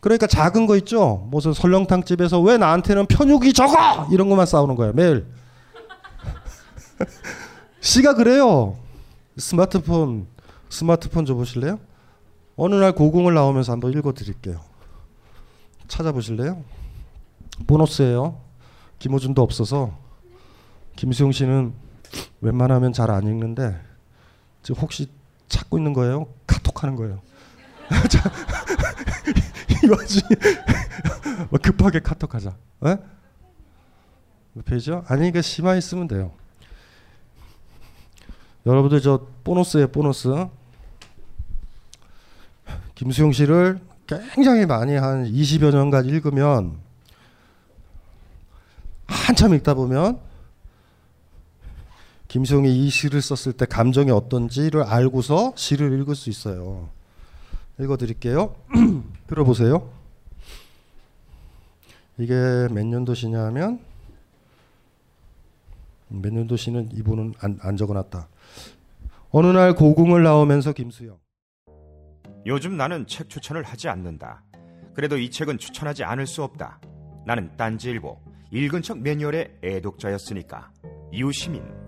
그러니까 작은 거 있죠. 무슨 설렁탕 집에서 왜 나한테는 편육이 적어 이런 것만 싸우는 거예요 매일. 씨가 그래요. 스마트폰 스마트폰 줘 보실래요? 어느 날 고궁을 나오면서 한번 읽어 드릴게요. 찾아보실래요? 보너스예요. 김호준도 없어서 김수용 씨는 웬만하면 잘 안 읽는데 지금 혹시 찾고 있는 거예요? 카톡하는 거예요. 이 와중에 뭐 급하게 카톡하자. 에? 몇 페이지요? 아니 이게 심하게 쓰면 돼요. 여러분들 저 보너스예요 보너스. 김수용 씨를 굉장히 많이 한 20여 년간 읽으면 한참 읽다 보면 김수용이 이 시를 썼을 때 감정이 어떤지를 알고서 시를 읽을 수 있어요. 읽어드릴게요. 들어보세요. 이게 몇 년도 시냐면 몇 년도 시는 이분은 안, 안 적어놨다. 어느 날 고궁을 나오면서 김수영. 요즘 나는 책 추천을 하지 않는다. 그래도 이 책은 추천하지 않을 수 없다. 나는 딴지일보 읽은 척 매뉴얼의 애독자였으니까. 이웃시민.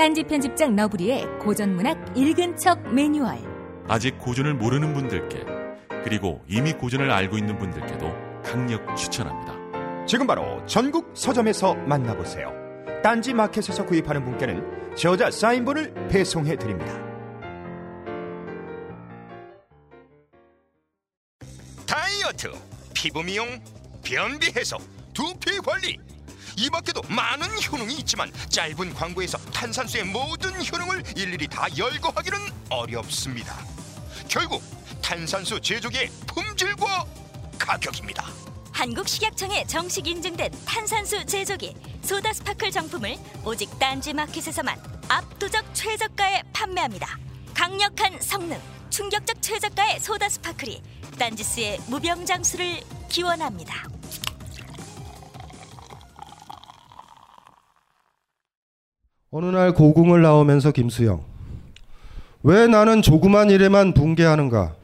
딴지 편집장 너브리의 고전문학 읽은 척 매뉴얼. 아직 고전을 모르는 분들께 그리고 이미 고전을 알고 있는 분들께도 강력 추천합니다. 지금 바로 전국 서점에서 만나보세요. 딴지 마켓에서 구입하는 분께는 저자 사인본을 배송해 드립니다. 다이어트, 피부 미용, 변비 해소, 두피 관리. 이 밖에도 많은 효능이 있지만 짧은 광고에서 탄산수의 모든 효능을 일일이 다 열거하기는 어렵습니다. 결국 탄산수 제조기의 품질과 가격입니다. 한국식약청에 정식 인증된 탄산수 제조기 소다 스파클 정품을 오직 딴지 마켓에서만 압도적 최저가에 판매합니다. 강력한 성능, 충격적 최저가의 소다 스파클이 딴지스의 무병장수를 기원합니다. 어느 날 고궁을 나오면서 김수영. 왜 나는 조그만 일에만 붕괴하는가?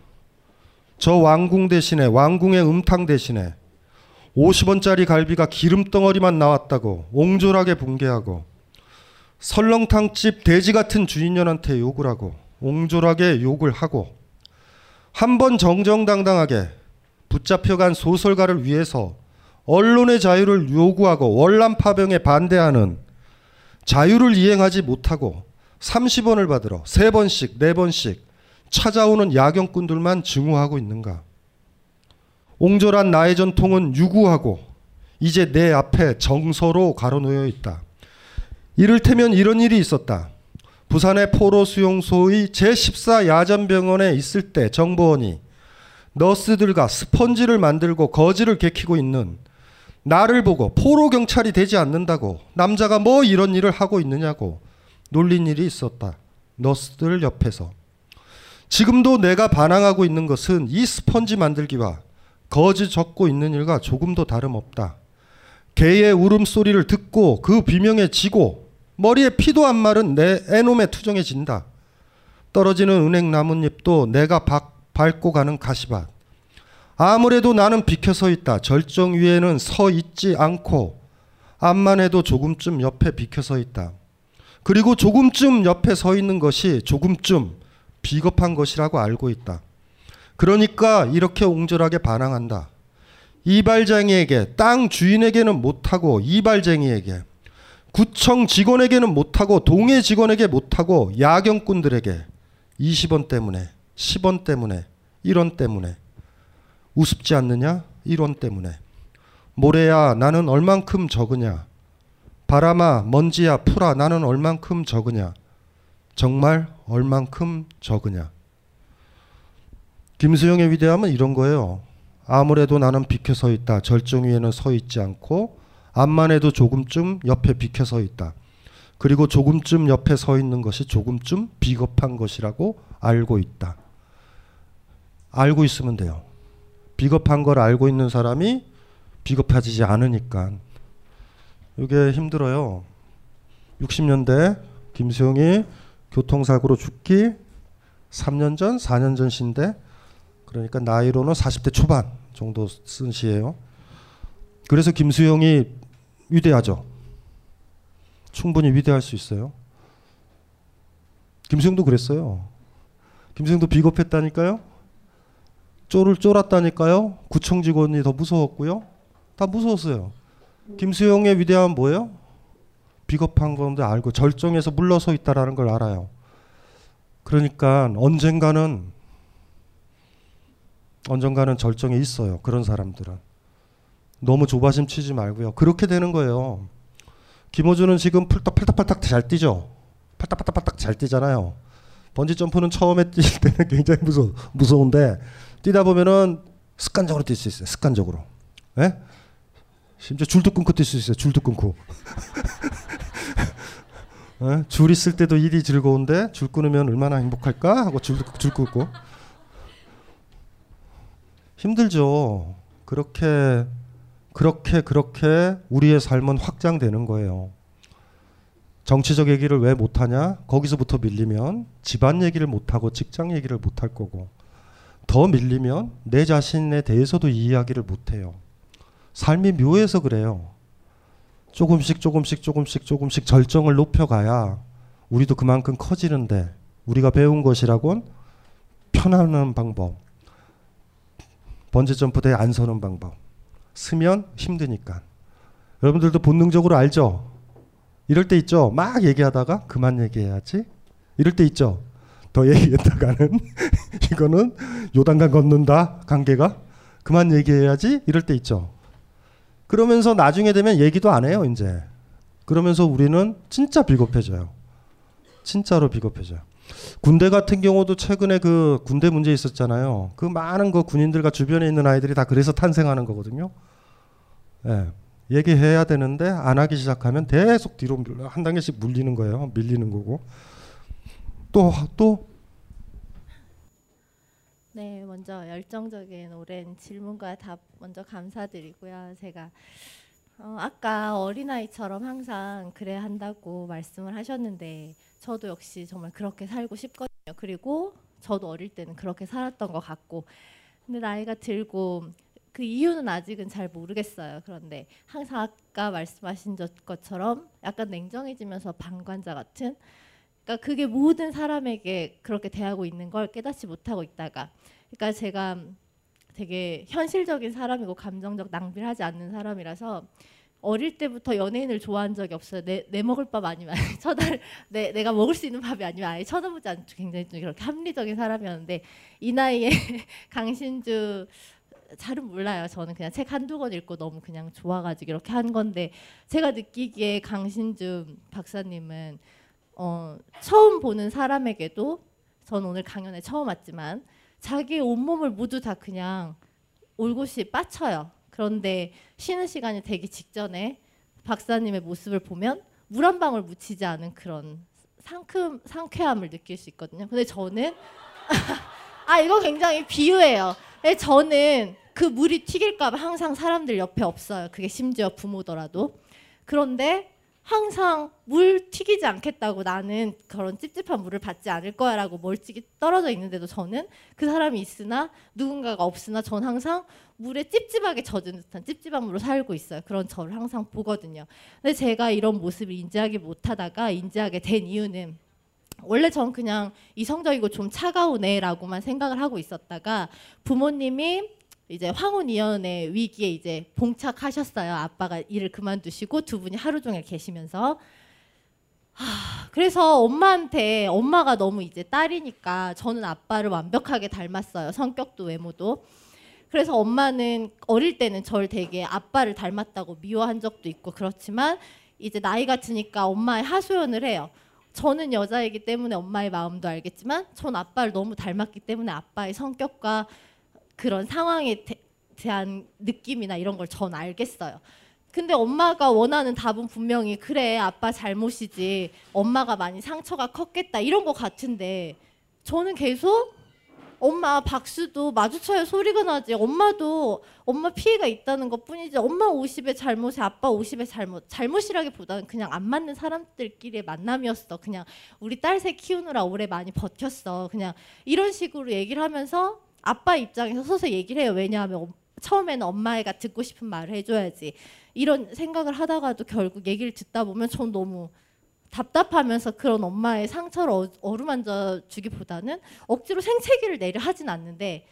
저 왕궁 대신에 왕궁의 음탕 대신에 50원짜리 갈비가 기름덩어리만 나왔다고 옹졸하게 붕괴하고 설렁탕집 돼지 같은 주인년한테 욕을 하고 옹졸하게 욕을 하고 한 번 정정당당하게 붙잡혀간 소설가를 위해서 언론의 자유를 요구하고 월남 파병에 반대하는 자유를 이행하지 못하고 30원을 받으러 세 번씩 네 번씩 찾아오는 야경꾼들만 증오하고 있는가? 옹졸한 나의 전통은 유구하고 이제 내 앞에 정서로 가로놓여 있다. 이를테면 이런 일이 있었다. 부산의 포로 수용소의 제14 야전병원에 있을 때 정보원이 너스들과 스펀지를 만들고 거지를 개키고 있는 나를 보고 포로 경찰이 되지 않는다고 남자가 뭐 이런 일을 하고 있느냐고 놀린 일이 있었다. 너스들 옆에서. 지금도 내가 반항하고 있는 것은 이 스펀지 만들기와 거지 적고 있는 일과 조금도 다름없다. 개의 울음소리를 듣고 그 비명에 지고 머리에 피도 안 마른 내 애놈에 투정해진다. 떨어지는 은행 나뭇잎도 내가 박, 밟고 가는 가시밭. 아무래도 나는 비켜서 있다. 절정 위에는 서 있지 않고 암만 해도 조금쯤 옆에 비켜서 있다. 그리고 조금쯤 옆에 서 있는 것이 조금쯤 비겁한 것이라고 알고 있다. 그러니까 이렇게 옹졸하게 반항한다. 이발쟁이에게 땅 주인에게는 못하고 이발쟁이에게 구청 직원에게는 못하고 동해 직원에게 못하고 야경꾼들에게 20원 때문에 10원 때문에, 1원 때문에. 우습지 않느냐? 1원 때문에. 모래야, 나는 얼만큼 적으냐? 바람아, 먼지야, 풀아, 나는 얼만큼 적으냐? 정말 얼만큼 적으냐? 김수영의 위대함은 이런 거예요. 아무래도 나는 비켜 서 있다. 절정 위에는 서 있지 않고 암만 해도 조금쯤 옆에 비켜 서 있다. 그리고 조금쯤 옆에 서 있는 것이 조금쯤 비겁한 것이라고 알고 있다. 알고 있으면 돼요. 비겁한 걸 알고 있는 사람이 비겁해지지 않으니까. 이게 힘들어요. 60년대 김수영이 교통사고로 죽기 3년 전, 4년 전 시인데 그러니까 나이로는 40대 초반 정도 쓴 시예요. 그래서 김수영이 위대하죠. 충분히 위대할 수 있어요. 김수영도 그랬어요. 김수영도 비겁했다니까요. 쫄을 쫄았다니까요. 구청 직원이 더 무서웠고요. 다 무서웠어요. 김수영의 위대함은 뭐예요? 비겁한 건데 알고 절정에서 물러서 있다라는 걸 알아요. 그러니까 언젠가는 언젠가는 절정에 있어요. 그런 사람들은 너무 조바심 치지 말고요. 그렇게 되는 거예요. 김호준은 지금 팔딱팔딱팔딱 잘 뛰죠. 팔딱팔딱팔딱 잘 뛰잖아요. 번지 점프는 처음에 뛸 때는 굉장히 무서 무서운데 뛰다 보면은 습관적으로 뛸 수 있어요. 습관적으로. 예? 심지어 줄도 끊고 뛸 수 있어요. 줄도 끊고. 예? 줄 있을 때도 일이 즐거운데 줄 끊으면 얼마나 행복할까 하고 줄, 줄 끊고 힘들죠. 그렇게 그렇게 그렇게 우리의 삶은 확장되는 거예요. 정치적 얘기를 왜 못하냐? 거기서부터 밀리면 집안 얘기를 못하고 직장 얘기를 못할 거고 더 밀리면 내 자신에 대해서도 이야기를 못해요. 삶이 묘해서 그래요. 조금씩 조금씩 조금씩 조금씩 절정을 높여가야 우리도 그만큼 커지는데 우리가 배운 것이라곤 편안한 방법, 번지 점프대에 안 서는 방법. 쓰면 힘드니까. 여러분들도 본능적으로 알죠? 이럴 때 있죠? 막 얘기하다가 그만 얘기해야지. 이럴 때 있죠? 더 얘기했다가는 이거는 요단강 걷는다 관계가 그만 얘기해야지 이럴 때 있죠. 그러면서 나중에 되면 얘기도 안 해요 이제. 그러면서 우리는 진짜 비겁해져요. 진짜로 비겁해져요. 군대 같은 경우도 최근에 그 군대 문제 있었잖아요. 그 많은 그 군인들과 주변에 있는 아이들이 다 그래서 탄생하는 거거든요. 예. 얘기해야 되는데 안 하기 시작하면 계속 뒤로 한 단계씩 물리는 거예요. 밀리는 거고. 또 또 네, 먼저 열정적인 오랜 질문과 답 먼저 감사드리고요. 제가 어, 아까 어린아이처럼 항상 그래야 한다고 말씀을 하셨는데 저도 역시 정말 그렇게 살고 싶거든요. 그리고 저도 어릴 때는 그렇게 살았던 것 같고 근데 나이가 들고 그 이유는 아직은 잘 모르겠어요. 그런데 항상 아까 말씀하신 것처럼 약간 냉정해지면서 방관자 같은 그러니까 그게 모든 사람에게 그렇게 대하고 있는 걸 깨닫지 못하고 있다가 그러니까 제가 되게 현실적인 사람이고 감정적 낭비를 하지 않는 사람이라서 어릴 때부터 연예인을 좋아한 적이 없어요. 내, 내 먹을 밥 아니면 쳐다 내, 내가 먹을 수 있는 밥이 아니면 아예 쳐다보지 않죠. 굉장히 좀 이렇게 합리적인 사람이었는데 이 나이에 강신주 잘은 몰라요. 저는 그냥 책 한두 권 읽고 너무 그냥 좋아가지고 이렇게 한 건데 제가 느끼기에 강신주 박사님은 어, 처음 보는 사람에게도 저는 오늘 강연에 처음 왔지만 자기 온몸을 모두 다 그냥 올곧이 빠쳐요. 그런데 쉬는 시간이 되기 직전에 박사님의 모습을 보면 물 한 방울 묻히지 않은 그런 상큼 상쾌함을 느낄 수 있거든요. 근데 저는 아 이거 굉장히 비유예요. 저는 그 물이 튀길까봐 항상 사람들 옆에 없어요. 그게 심지어 부모더라도. 그런데 항상 물 튀기지 않겠다고 나는 그런 찝찝한 물을 받지 않을 거야라고 멀찍이 떨어져 있는데도 저는 그 사람이 있으나 누군가가 없으나 전 항상 물에 찝찝하게 젖은 듯한 찝찝한 물로 살고 있어요. 그런 저를 항상 보거든요. 근데 제가 이런 모습을 인지하기 못하다가 인지하게 된 이유는 원래 전 그냥 이성적이고 좀 차가운 애라고만 생각을 하고 있었다가 부모님이 이제 황혼이연의 위기에 이제 봉착하셨어요. 아빠가 일을 그만두시고 두 분이 하루 종일 계시면서 그래서 엄마한테 엄마가 너무 이제 딸이니까 저는 아빠를 완벽하게 닮았어요. 성격도 외모도. 그래서 엄마는 어릴 때는 저를 되게 아빠를 닮았다고 미워한 적도 있고 그렇지만 이제 나이가 드니까 엄마의 하소연을 해요. 저는 여자이기 때문에 엄마의 마음도 알겠지만 전 아빠를 너무 닮았기 때문에 아빠의 성격과 그런 상황에 대, 대한 느낌이나 이런 걸 전 알겠어요. 근데 엄마가 원하는 답은 분명히 그래 아빠 잘못이지 엄마가 많이 상처가 컸겠다 이런 거 같은데 저는 계속 엄마 박수도 마주쳐야 소리가 나지. 엄마도 엄마 피해가 있다는 것 뿐이지 엄마 50의 잘못에 아빠 50의 잘못 잘못이라기보다는 그냥 안 맞는 사람들끼리의 만남이었어. 그냥 우리 딸 새 키우느라 오래 많이 버텼어. 그냥 이런 식으로 얘기를 하면서 아빠 입장에서 서서 얘기를 해요 왜냐하면 엄- 처음에는 엄마애가 듣고 싶은 말을 해줘야지 이런 생각을 하다가도 결국 얘기를 듣다 보면 전 너무 답답하면서 그런 엄마의 상처를 어- 어루만져 주기보다는 억지로 생채기를 내려 하진 않는데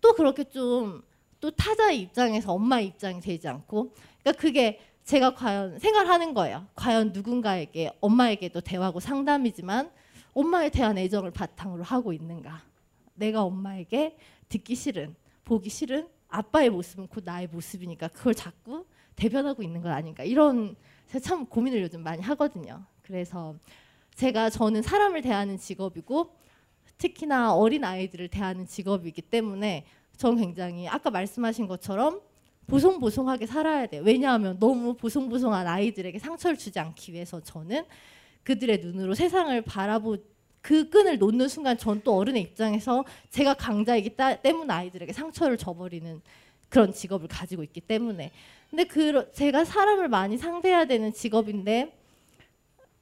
또 그렇게 좀 또 타자의 입장에서 엄마의 입장이 되지 않고 그러니까 그게 제가 과연 생각하는 거예요. 과연 누군가에게 엄마에게도 대화고 상담이지만 엄마에 대한 애정을 바탕으로 하고 있는가? 내가 엄마에게 듣기 싫은 보기 싫은 아빠의 모습은 곧 나의 모습이니까 그걸 자꾸 대변하고 있는 건 아닌가 이런 제가 참 고민을 요즘 많이 하거든요. 그래서 제가 저는 사람을 대하는 직업이고 특히나 어린 아이들을 대하는 직업이기 때문에 전 굉장히 아까 말씀하신 것처럼 보송보송하게 살아야 돼요. 왜냐하면 너무 보송보송한 아이들에게 상처를 주지 않기 위해서 저는 그들의 눈으로 세상을 바라보 그 끈을 놓는 순간 전 또 어른의 입장에서 제가 강자이기 따- 때문에 아이들에게 상처를 줘버리는 그런 직업을 가지고 있기 때문에 근데 그 제가 사람을 많이 상대해야 되는 직업인데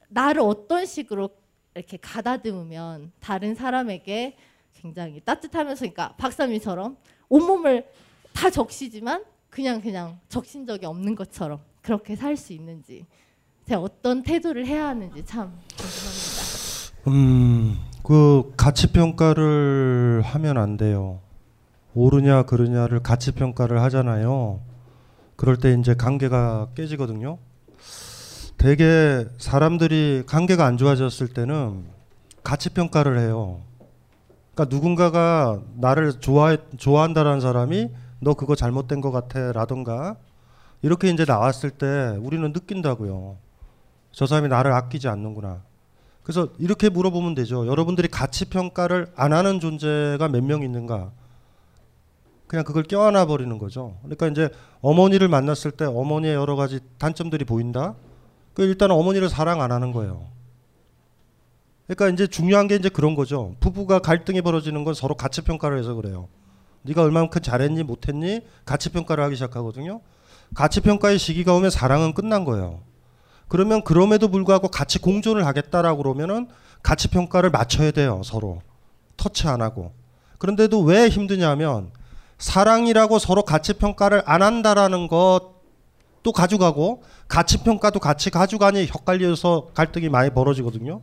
나를 어떤 식으로 이렇게 가다듬으면 다른 사람에게 굉장히 따뜻하면서 그러니까 박사님처럼 온몸을 다 적시지만 그냥 그냥 적신 적이 없는 것처럼 그렇게 살 수 있는지 제가 어떤 태도를 해야 하는지 참. 음, 그 가치 평가를 하면 안 돼요. 옳으냐 그르냐를 가치 평가를 하잖아요. 그럴 때 이제 관계가 깨지거든요. 되게 사람들이 관계가 안 좋아졌을 때는 가치 평가를 해요. 그러니까 누군가가 나를 좋아해 좋아한다라는 사람이 너 그거 잘못된 것 같아라던가 이렇게 이제 나왔을 때 우리는 느낀다고요. 저 사람이 나를 아끼지 않는구나. 그래서 이렇게 물어보면 되죠. 여러분들이 가치 평가를 안 하는 존재가 몇 명 있는가? 그냥 그걸 껴안아 버리는 거죠. 그러니까 이제 어머니를 만났을 때 어머니의 여러 가지 단점들이 보인다. 그 일단 어머니를 사랑 안 하는 거예요. 그러니까 이제 중요한 게 이제 그런 거죠. 부부가 갈등이 벌어지는 건 서로 가치 평가를 해서 그래요. 네가 얼마만큼 잘했니 못했니 가치 평가를 하기 시작하거든요. 가치 평가의 시기가 오면 사랑은 끝난 거예요. 그러면 그럼에도 불구하고 같이 공존을 하겠다라고 그러면은 가치 평가를 맞춰야 돼요 서로 터치 안 하고 그런데도 왜 힘드냐면 사랑이라고 서로 가치 평가를 안 한다라는 것도 가져가고 가치 평가도 같이 가져가니 헷갈려서 갈등이 많이 벌어지거든요.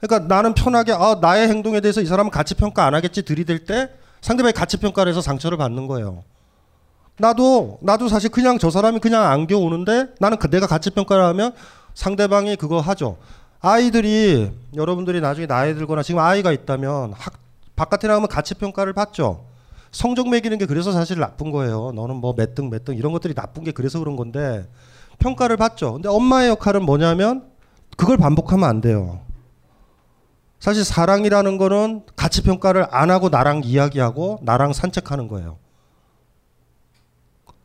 그러니까 나는 편하게 아 나의 행동에 대해서 이 사람은 가치 평가 안 하겠지 들이댈 때 상대방이 가치 평가를 해서 상처를 받는 거예요. 나도 나도 사실 그냥 저 사람이 그냥 안겨 오는데 나는 그- 내가 가치 평가를 하면 상대방이 그거 하죠. 아이들이 여러분들이 나중에 나이 들거나 지금 아이가 있다면 학 바깥에 나가면 가치 평가를 받죠. 성적 매기는 게 그래서 사실 나쁜 거예요. 너는 뭐 몇 등 몇 등 이런 것들이 나쁜 게 그래서 그런 건데 평가를 받죠. 근데 엄마의 역할은 뭐냐면 그걸 반복하면 안 돼요. 사실 사랑이라는 거는 가치 평가를 안 하고 나랑 이야기하고 나랑 산책하는 거예요.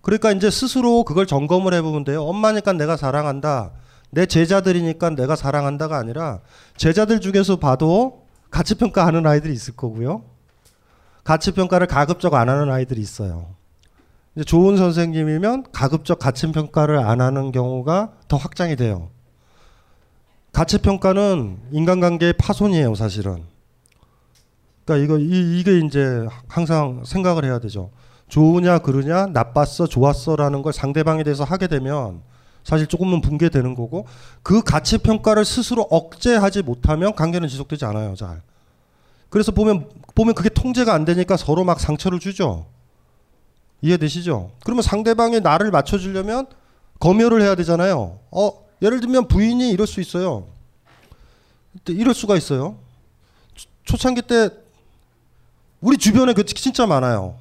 그러니까 이제 스스로 그걸 점검을 해보면 돼요. 엄마니까 내가 사랑한다. 내 제자들이니까 내가 사랑한다가 아니라 제자들 중에서 봐도 가치 평가하는 아이들이 있을 거고요. 가치 평가를 가급적 안 하는 아이들이 있어요. 이제 좋은 선생님이면 가급적 가치 평가를 안 하는 경우가 더 확장이 돼요. 가치 평가는 인간관계의 파손이에요, 사실은. 그러니까 이거 이, 이게 이제 항상 생각을 해야 되죠. 좋으냐 그르냐 나빴어 좋았어라는 걸 상대방에 대해서 하게 되면 사실 조금은 붕괴되는 거고 그 가치 평가를 스스로 억제하지 못하면 관계는 지속되지 않아요 잘. 그래서 보면 보면 그게 통제가 안 되니까 서로 막 상처를 주죠. 이해되시죠? 그러면 상대방이 나를 맞춰주려면 검열을 해야 되잖아요. 어 예를 들면 부인이 이럴 수 있어요. 이럴 수가 있어요. 초- 초창기 때 우리 주변에 그 진짜 많아요.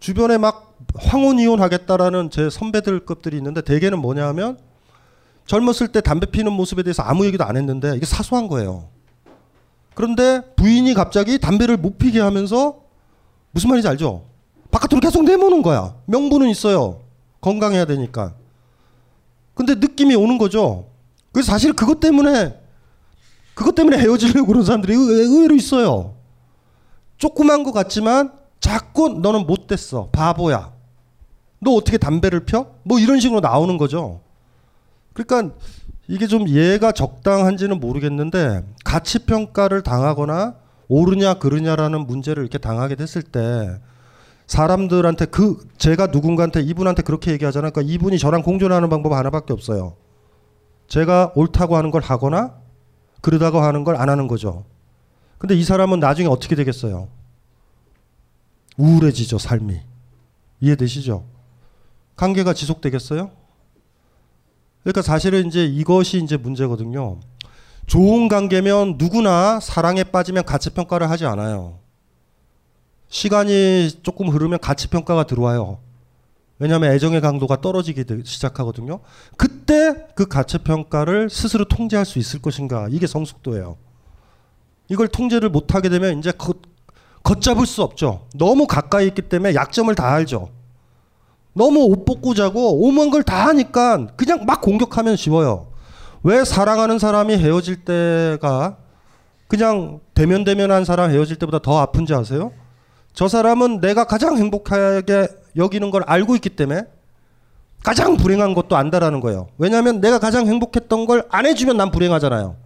주변에 막 황혼 이혼하겠다라는 제 선배들급들이 있는데 대개는 뭐냐면 젊었을 때 담배 피는 모습에 대해서 아무 얘기도 안 했는데 이게 사소한 거예요. 그런데 부인이 갑자기 담배를 못 피게 하면서 무슨 말인지 알죠? 바깥으로 계속 내모는 거야. 명분은 있어요. 건강해야 되니까. 근데 느낌이 오는 거죠. 그래서 사실 그것 때문에 그것 때문에 헤어지려고 그런 사람들이 의- 의외로 있어요. 조그만 것 같지만 자꾸 너는 못됐어. 바보야. 너 어떻게 담배를 펴? 뭐 이런 식으로 나오는 거죠. 그러니까 이게 좀 예가 적당한지는 모르겠는데 가치 평가를 당하거나 옳으냐 그르냐라는 문제를 이렇게 당하게 됐을 때 사람들한테 그 제가 누군가한테 이분한테 그렇게 얘기하잖아요. 그러니까 이분이 저랑 공존하는 방법 하나밖에 없어요. 제가 옳다고 하는 걸 하거나 그러다고 하는 걸 안 하는 거죠. 근데 이 사람은 나중에 어떻게 되겠어요? 우울해지죠, 삶이. 이해되시죠? 관계가 지속되겠어요? 그러니까 사실은 이제 이것이 이제 문제거든요. 좋은 관계면 누구나 사랑에 빠지면 가치 평가를 하지 않아요. 시간이 조금 흐르면 가치 평가가 들어와요. 왜냐하면 애정의 강도가 떨어지기 되- 시작하거든요. 그때 그 가치 평가를 스스로 통제할 수 있을 것인가 이게 성숙도예요. 이걸 통제를 못하게 되면 이제 걷, 걷잡을 수 없죠. 너무 가까이 있기 때문에 약점을 다 알죠. 너무 옷 벗고 자고 오만 걸 다 하니까 그냥 막 공격하면 쉬워요. 왜 사랑하는 사람이 헤어질 때가 그냥 대면대면한 사람 헤어질 때보다 더 아픈지 아세요? 저 사람은 내가 가장 행복하게 여기는 걸 알고 있기 때문에 가장 불행한 것도 안다라는 거예요. 왜냐하면 내가 가장 행복했던 걸 안 해주면 난 불행하잖아요.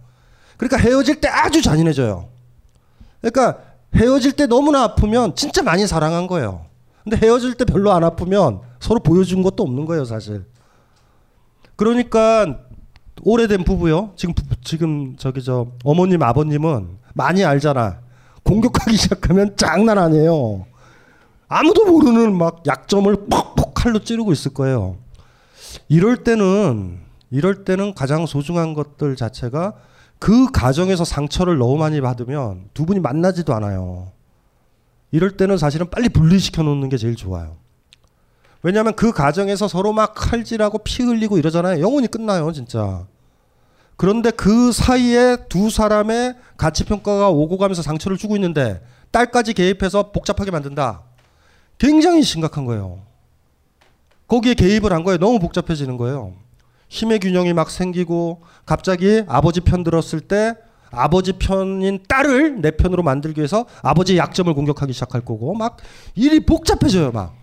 그러니까 헤어질 때 아주 잔인해져요. 그러니까 헤어질 때 너무나 아프면 진짜 많이 사랑한 거예요. 근데 헤어질 때 별로 안 아프면 서로 보여준 것도 없는 거예요, 사실. 그러니까 오래된 부부요. 지금 부- 지금 저기 저 어머님 아버님은 많이 알잖아. 공격하기 시작하면 장난 아니에요. 아무도 모르는 막 약점을 퍽퍽 칼로 찌르고 있을 거예요. 이럴 때는 이럴 때는 가장 소중한 것들 자체가 그 가정에서 상처를 너무 많이 받으면 두 분이 만나지도 않아요. 이럴 때는 사실은 빨리 분리시켜 놓는 게 제일 좋아요. 왜냐하면 그 가정에서 서로 막 칼질하고 피 흘리고 이러잖아요. 영원히 끝나요, 진짜. 그런데 그 사이에 두 사람의 가치 평가가 오고 가면서 상처를 주고 있는데 딸까지 개입해서 복잡하게 만든다. 굉장히 심각한 거예요. 거기에 개입을 한 거예요. 너무 복잡해지는 거예요. 힘의 균형이 막 생기고 갑자기 아버지 편 들었을 때 아버지 편인 딸을 내 편으로 만들기 위해서 아버지의 약점을 공격하기 시작할 거고 막 일이 복잡해져요 막.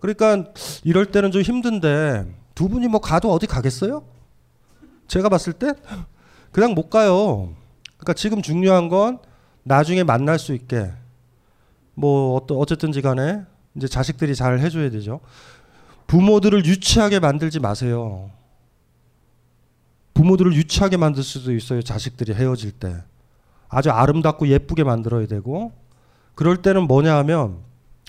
그러니까 이럴 때는 좀 힘든데 두 분이 뭐 가도 어디 가겠어요? 제가 봤을 때 그냥 못 가요. 그러니까 지금 중요한 건 나중에 만날 수 있게 뭐 어떠, 어쨌든지 간에 이제 자식들이 잘 해줘야 되죠. 부모들을 유치하게 만들지 마세요. 부모들을 유치하게 만들 수도 있어요. 자식들이 헤어질 때. 아주 아름답고 예쁘게 만들어야 되고 그럴 때는 뭐냐 하면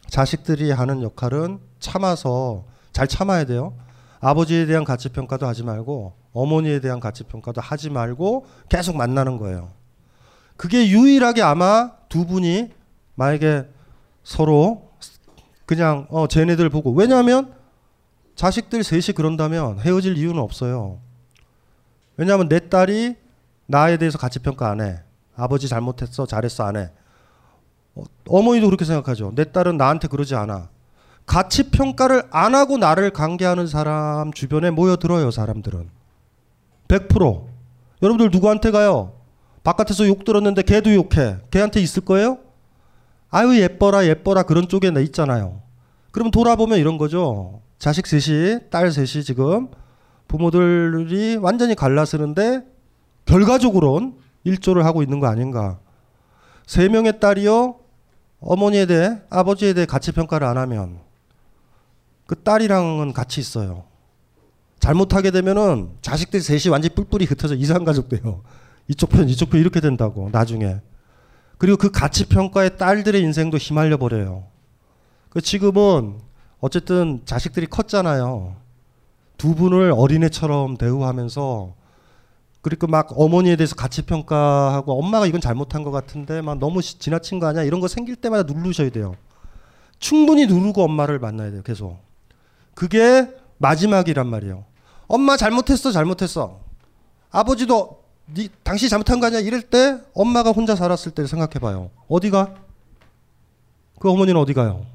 자식들이 하는 역할은 참아서 잘 참아야 돼요. 아버지에 대한 가치 평가도 하지 말고 어머니에 대한 가치 평가도 하지 말고 계속 만나는 거예요. 그게 유일하게 아마 두 분이 만약에 서로 그냥 어 쟤네들 보고 왜냐하면 자식들 셋이 그런다면 헤어질 이유는 없어요. 왜냐하면 내 딸이 나에 대해서 가치 평가 안 해. 아버지 잘못했어, 잘했어 안 해. 어, 어머니도 그렇게 생각하죠. 내 딸은 나한테 그러지 않아. 가치 평가를 안 하고 나를 관계하는 사람 주변에 모여들어요, 사람들은. 100%. 여러분들 누구한테 가요? 바깥에서 욕 들었는데 걔도 욕해. 걔한테 있을 거예요? 아유 예뻐라 예뻐라 그런 쪽에 내 있잖아요. 그럼 돌아보면 이런 거죠. 자식 셋이 딸 셋이 지금 부모들이 완전히 갈라서는데 결과적으로는 일조를 하고 있는 거 아닌가. 세 명의 딸이요 어머니에 대해 아버지에 대해 가치 평가를 안 하면 그 딸이랑은 같이 있어요. 잘못하게 되면은 자식들 셋이 완전히 뿔뿔이 흩어져 이상 가족 돼요. 이쪽 편 이쪽 편 이렇게 된다고 나중에. 그리고 그 가치 평가에 딸들의 인생도 휘말려 버려요. 그 지금은 어쨌든 자식들이 컸잖아요. 두 분을 어린애처럼 대우하면서 그리고 막 어머니에 대해서 가치 평가하고 엄마가 이건 잘못한 것 같은데 막 너무 시- 지나친 거 아니야 이런 거 생길 때마다 누르셔야 돼요. 충분히 누르고 엄마를 만나야 돼요. 계속. 그게 마지막이란 말이에요. 엄마 잘못했어 잘못했어. 아버지도 니 당신 잘못한 거 아니야 이럴 때 엄마가 혼자 살았을 때 생각해봐요. 어디가? 그 어머니는 어디 가요?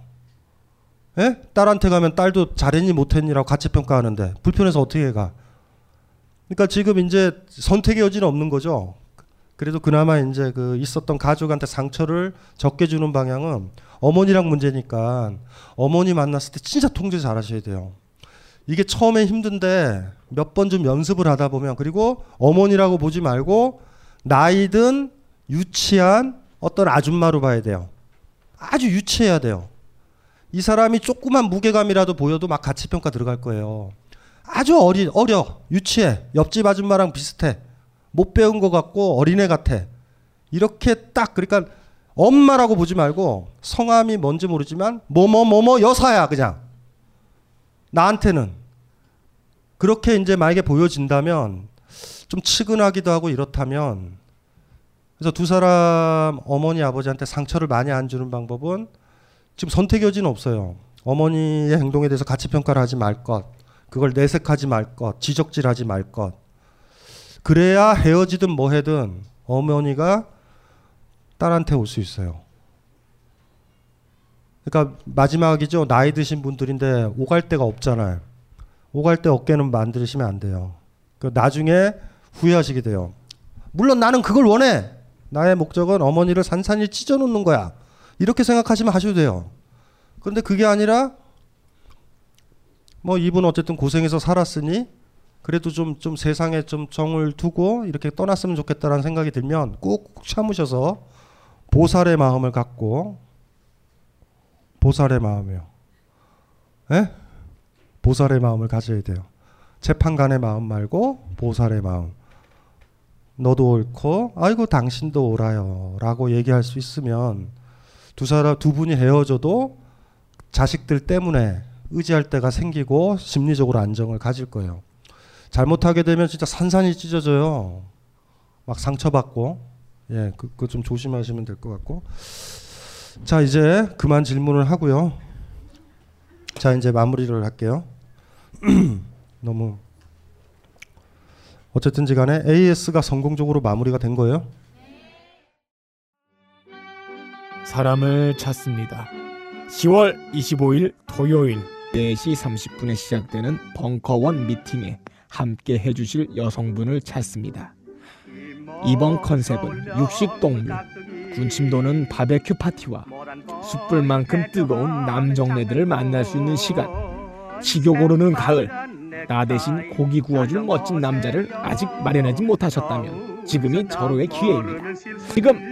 예? 딸한테 가면 딸도 잘했니 못했니라고 가치 평가하는데 불편해서 어떻게 가? 그러니까 지금 이제 선택의 여지는 없는 거죠. 그래도 그나마 이제 그 있었던 가족한테 상처를 적게 주는 방향은 어머니랑 문제니까 어머니 만났을 때 진짜 통제 잘 하셔야 돼요. 이게 처음에 힘든데 몇 번 좀 연습을 하다 보면 그리고 어머니라고 보지 말고 나이든 유치한 어떤 아줌마로 봐야 돼요. 아주 유치해야 돼요. 이 사람이 조그만 무게감이라도 보여도 막 가치 평가 들어갈 거예요. 아주 어리 어려 유치해. 옆집 아줌마랑 비슷해. 못 배운 것 같고 어린애 같아. 이렇게 딱 그러니까 엄마라고 보지 말고 성함이 뭔지 모르지만 뭐뭐 뭐뭐 여사야 그냥. 나한테는. 그렇게 이제 만약에 보여진다면 좀 측은하기도 하고 이렇다면 그래서 두 사람 어머니 아버지한테 상처를 많이 안 주는 방법은 지금 선택의 여지는 없어요. 어머니의 행동에 대해서 가치 평가를 하지 말 것, 그걸 내색하지 말 것, 지적질하지 말 것. 그래야 헤어지든 뭐해든 어머니가 딸한테 올 수 있어요. 그러니까 마지막이죠. 나이 드신 분들인데 오갈 데가 없잖아요. 오갈 데 어깨는 만드시면 안 돼요. 그 나중에 후회하시게 돼요. 물론 나는 그걸 원해. 나의 목적은 어머니를 산산히 찢어놓는 거야. 이렇게 생각하시면 하셔도 돼요. 그런데 그게 아니라 뭐 이분 어쨌든 고생해서 살았으니 그래도 좀 좀 세상에 좀 정을 두고 이렇게 떠났으면 좋겠다라는 생각이 들면 꾹 참으셔서 보살의 마음을 갖고 보살의 마음이요. 예? 보살의 마음을 가져야 돼요. 재판관의 마음 말고 보살의 마음. 너도 옳고 아이고 당신도 옳아요 라고 얘기할 수 있으면 두 사람 두 분이 헤어져도 자식들 때문에 의지할 때가 생기고 심리적으로 안정을 가질 거예요. 잘못하게 되면 진짜 산산이 찢어져요. 막 상처받고 예, 그, 그거 좀 조심하시면 될 것 같고. 자 이제 그만 질문을 하고요. 자 이제 마무리를 할게요. 너무 어쨌든지 간에 AS가 성공적으로 마무리가 된 거예요. 사람을 찾습니다. 10월 25일 토요일 4시 30분에 시작되는 벙커원 미팅에 함께 해주실 여성분을 찾습니다. 이번 컨셉은 육식 동물, 군침 도는 바베큐 파티와 숯불만큼 뜨거운 남정네들을 만날 수 있는 시간. 식욕 오르는 가을. 나 대신 고기 구워줄 멋진 남자를 아직 마련하지 못하셨다면 지금이 절호의 기회입니다. 지금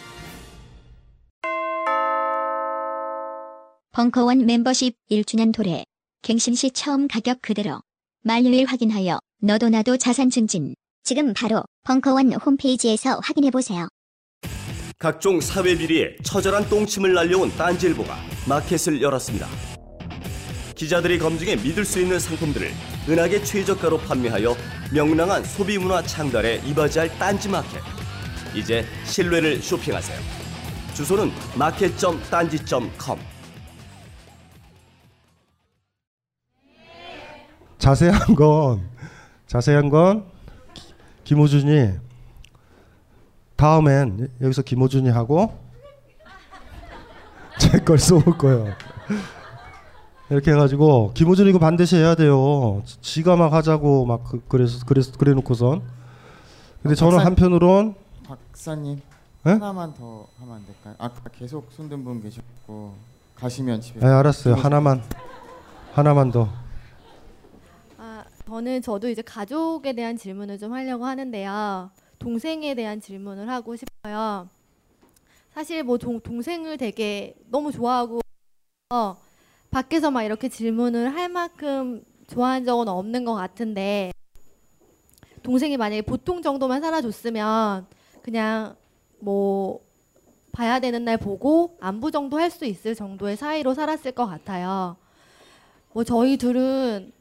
벙커원 멤버십 1주년 도래. 갱신 시 처음 가격 그대로. 만료일 확인하여 너도 나도 자산 증진. 지금 바로 벙커원 홈페이지에서 확인해 보세요. 각종 사회 비리에 처절한 똥침을 날려온 딴지일보가 마켓을 열었습니다. 기자들이 검증해 믿을 수 있는 상품들을 은하계 최저가로 판매하여 명랑한 소비 문화 창달에 이바지할 딴지 마켓. 이제 신뢰를 쇼핑하세요. 주소는 마켓.딴지.com. 자세한 건 자세한 건 기- 김호준이 다음엔 여기서 김호준이 하고 제 걸 쏘을 거예요. 이렇게 해가지고 김호준 이거 반드시 해야 돼요. 지가 막 하자고 막 그, 그래서 그래서 그래놓고선. 근데 저는 박사- 한편으론 박사님 네? 하나만 더 하면 안 될까요? 아까 계속 손든 분 계셨고 가시면 집에. 네, 알았어요. 하나만 하나만 더. 아, 저는 저도 이제 가족에 대한 질문을 좀 하려고 하는데요. 동생에 대한 질문을 하고 싶어요. 사실 뭐 동, 동생을 되게 너무 좋아하고 어, 밖에서 막 이렇게 질문을 할 만큼 좋아한 적은 없는 것 같은데 동생이 만약에 보통 정도만 살아줬으면 그냥 뭐 봐야 되는 날 보고 안부 정도 할 수 있을 정도의 사이로 살았을 것 같아요. 뭐 저희 둘은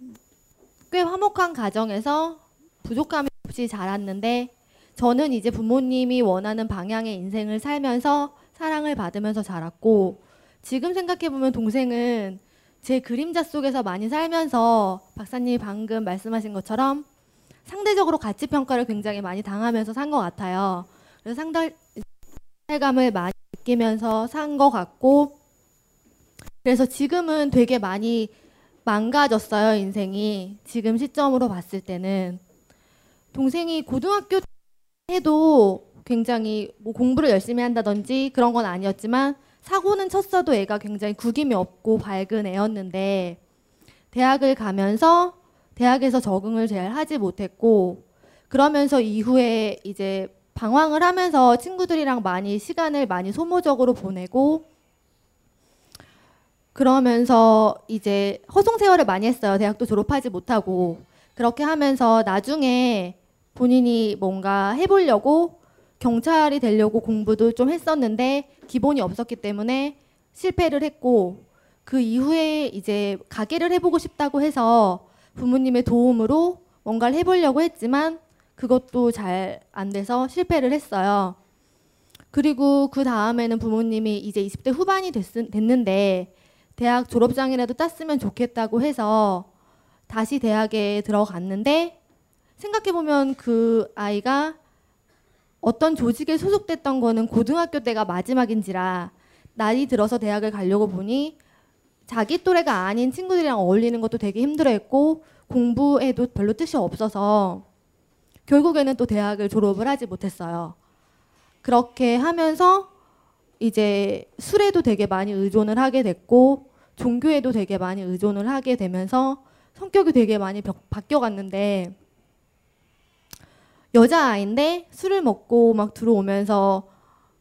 꽤 화목한 가정에서 부족함이 없이 자랐는데 저는 이제 부모님이 원하는 방향의 인생을 살면서 사랑을 받으면서 자랐고 지금 생각해 보면 동생은 제 그림자 속에서 많이 살면서 박사님이 방금 말씀하신 것처럼 상대적으로 가치 평가를 굉장히 많이 당하면서 산 것 같아요. 그래서 상당 상달감을 많이 느끼면서 산 것 같고 그래서 지금은 되게 많이 망가졌어요 인생이. 지금 시점으로 봤을 때는. 동생이 고등학교 해도 굉장히 뭐 공부를 열심히 한다든지 그런 건 아니었지만 사고는 쳤어도 애가 굉장히 구김이 없고 밝은 애였는데 대학을 가면서 대학에서 적응을 잘 하지 못했고 그러면서 이후에 이제 방황을 하면서 친구들이랑 많이 시간을 많이 소모적으로 보내고 그러면서 이제 허송 세월을 많이 했어요. 대학도 졸업하지 못하고 그렇게 하면서 나중에 본인이 뭔가 해보려고 경찰이 되려고 공부도 좀 했었는데 기본이 없었기 때문에 실패를 했고 그 이후에 이제 가게를 해보고 싶다고 해서 부모님의 도움으로 뭔가를 해보려고 했지만 그것도 잘 안 돼서 실패를 했어요. 그리고 그 다음에는 부모님이 이제 20대 후반이 됐, 됐는데 대학 졸업장이라도 땄으면 좋겠다고 해서 다시 대학에 들어갔는데 생각해보면 그 아이가 어떤 조직에 소속됐던 거는 고등학교 때가 마지막인지라 나이 들어서 대학을 가려고 보니 자기 또래가 아닌 친구들이랑 어울리는 것도 되게 힘들어했고 공부에도 별로 뜻이 없어서 결국에는 또 대학을 졸업을 하지 못했어요. 그렇게 하면서 이제 술에도 되게 많이 의존을 하게 됐고 종교에도 되게 많이 의존을 하게 되면서 성격이 되게 많이 바뀌어갔는데 여자아이인데 술을 먹고 막 들어오면서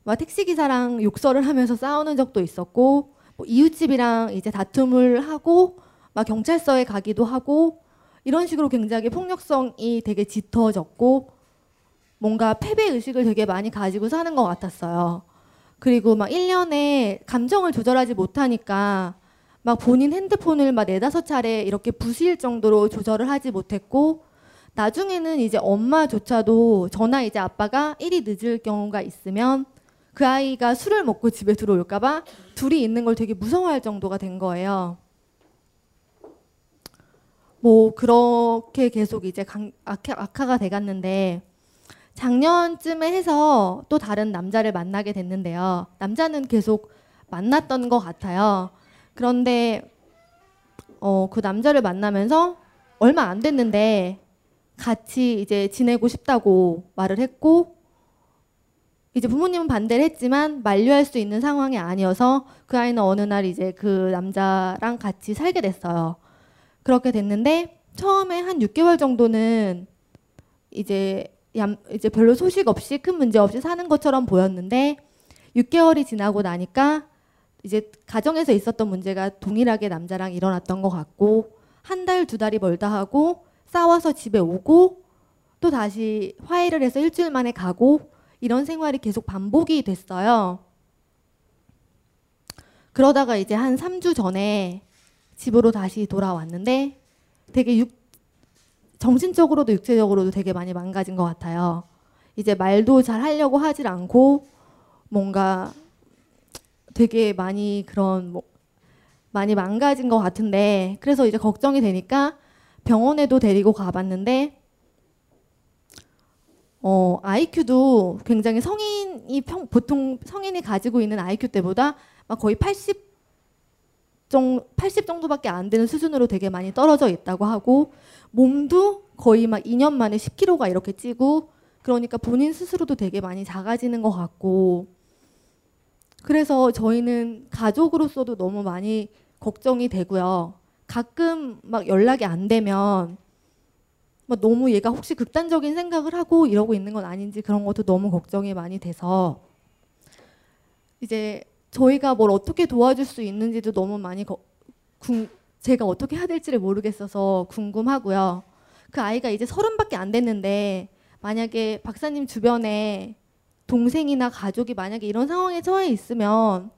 막 택시기사랑 욕설을 하면서 싸우는 적도 있었고 뭐 이웃집이랑 이제 다툼을 하고 막 경찰서에 가기도 하고 이런 식으로 굉장히 폭력성이 되게 짙어졌고 뭔가 패배 의식을 되게 많이 가지고 사는 것 같았어요. 그리고 막 1년에 감정을 조절하지 못하니까 막 본인 핸드폰을 막 네다섯 차례 이렇게 부실 정도로 조절을 하지 못했고 나중에는 이제 엄마조차도 저나 이제 아빠가 일이 늦을 경우가 있으면 그 아이가 술을 먹고 집에 들어올까봐 둘이 있는 걸 되게 무서워할 정도가 된 거예요. 뭐 그렇게 계속 이제 강, 악화, 악화가 돼갔는데 작년쯤에 해서 또 다른 남자를 만나게 됐는데요. 남자는 계속 만났던 것 같아요. 그런데 어, 그 남자를 만나면서 얼마 안 됐는데 같이 이제 지내고 싶다고 말을 했고 이제 부모님은 반대를 했지만 만류할 수 있는 상황이 아니어서 그 아이는 어느 날 이제 그 남자랑 같이 살게 됐어요. 그렇게 됐는데 처음에 한 6개월 정도는 이제 얌, 이제 별로 소식 없이 큰 문제 없이 사는 것처럼 보였는데 6개월이 지나고 나니까 이제 가정에서 있었던 문제가 동일하게 남자랑 일어났던 것 같고 한 달 두 달이 멀다 하고 싸워서 집에 오고 또 다시 화해를 해서 일주일 만에 가고 이런 생활이 계속 반복이 됐어요. 그러다가 이제 한 3주 전에 집으로 다시 돌아왔는데 되게 육, 정신적으로도 육체적으로도 되게 많이 망가진 것 같아요. 이제 말도 잘 하려고 하질 않고 뭔가 되게 많이 그런 뭐 많이 망가진 것 같은데 그래서 이제 걱정이 되니까 병원에도 데리고 가봤는데 어, IQ도 굉장히 성인이 평, 보통 성인이 가지고 있는 IQ 때보다 막 거의 80 정, 80 정도밖에 안 되는 수준으로 되게 많이 떨어져 있다고 하고 몸도 거의 막 2년 만에 10kg가 이렇게 찌고 그러니까 본인 스스로도 되게 많이 작아지는 것 같고 그래서 저희는 가족으로서도 너무 많이 걱정이 되고요. 가끔 막 연락이 안 되면 막 너무 얘가 혹시 극단적인 생각을 하고 이러고 있는 건 아닌지 그런 것도 너무 걱정이 많이 돼서 이제 저희가 뭘 어떻게 도와줄 수 있는지도 너무 많이 거, 궁, 제가 어떻게 해야 될지를 모르겠어서 궁금하고요. 그 아이가 이제 서른밖에 안 됐는데 만약에 박사님 주변에 동생이나 가족이 만약에 이런 상황에 처해 있으면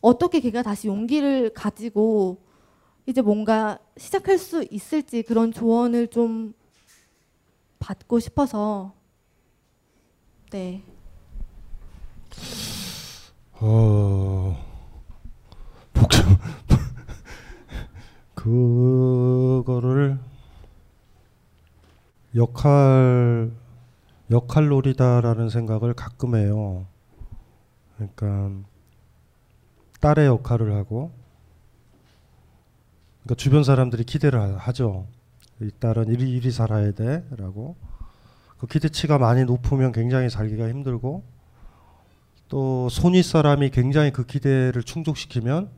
어떻게 걔가 다시 용기를 가지고 이제 뭔가 시작할 수 있을지 그런 조언을 좀 받고 싶어서 네. 어 복잡 그거를 역할 역할놀이다라는 생각을 가끔 해요. 그러니까 딸의 역할을 하고 그러니까 주변 사람들이 기대를 하죠. 이 딸은 이리 이리 살아야 돼라고 그 기대치가 많이 높으면 굉장히 살기가 힘들고 또 손윗 사람이 굉장히 그 기대를 충족시키면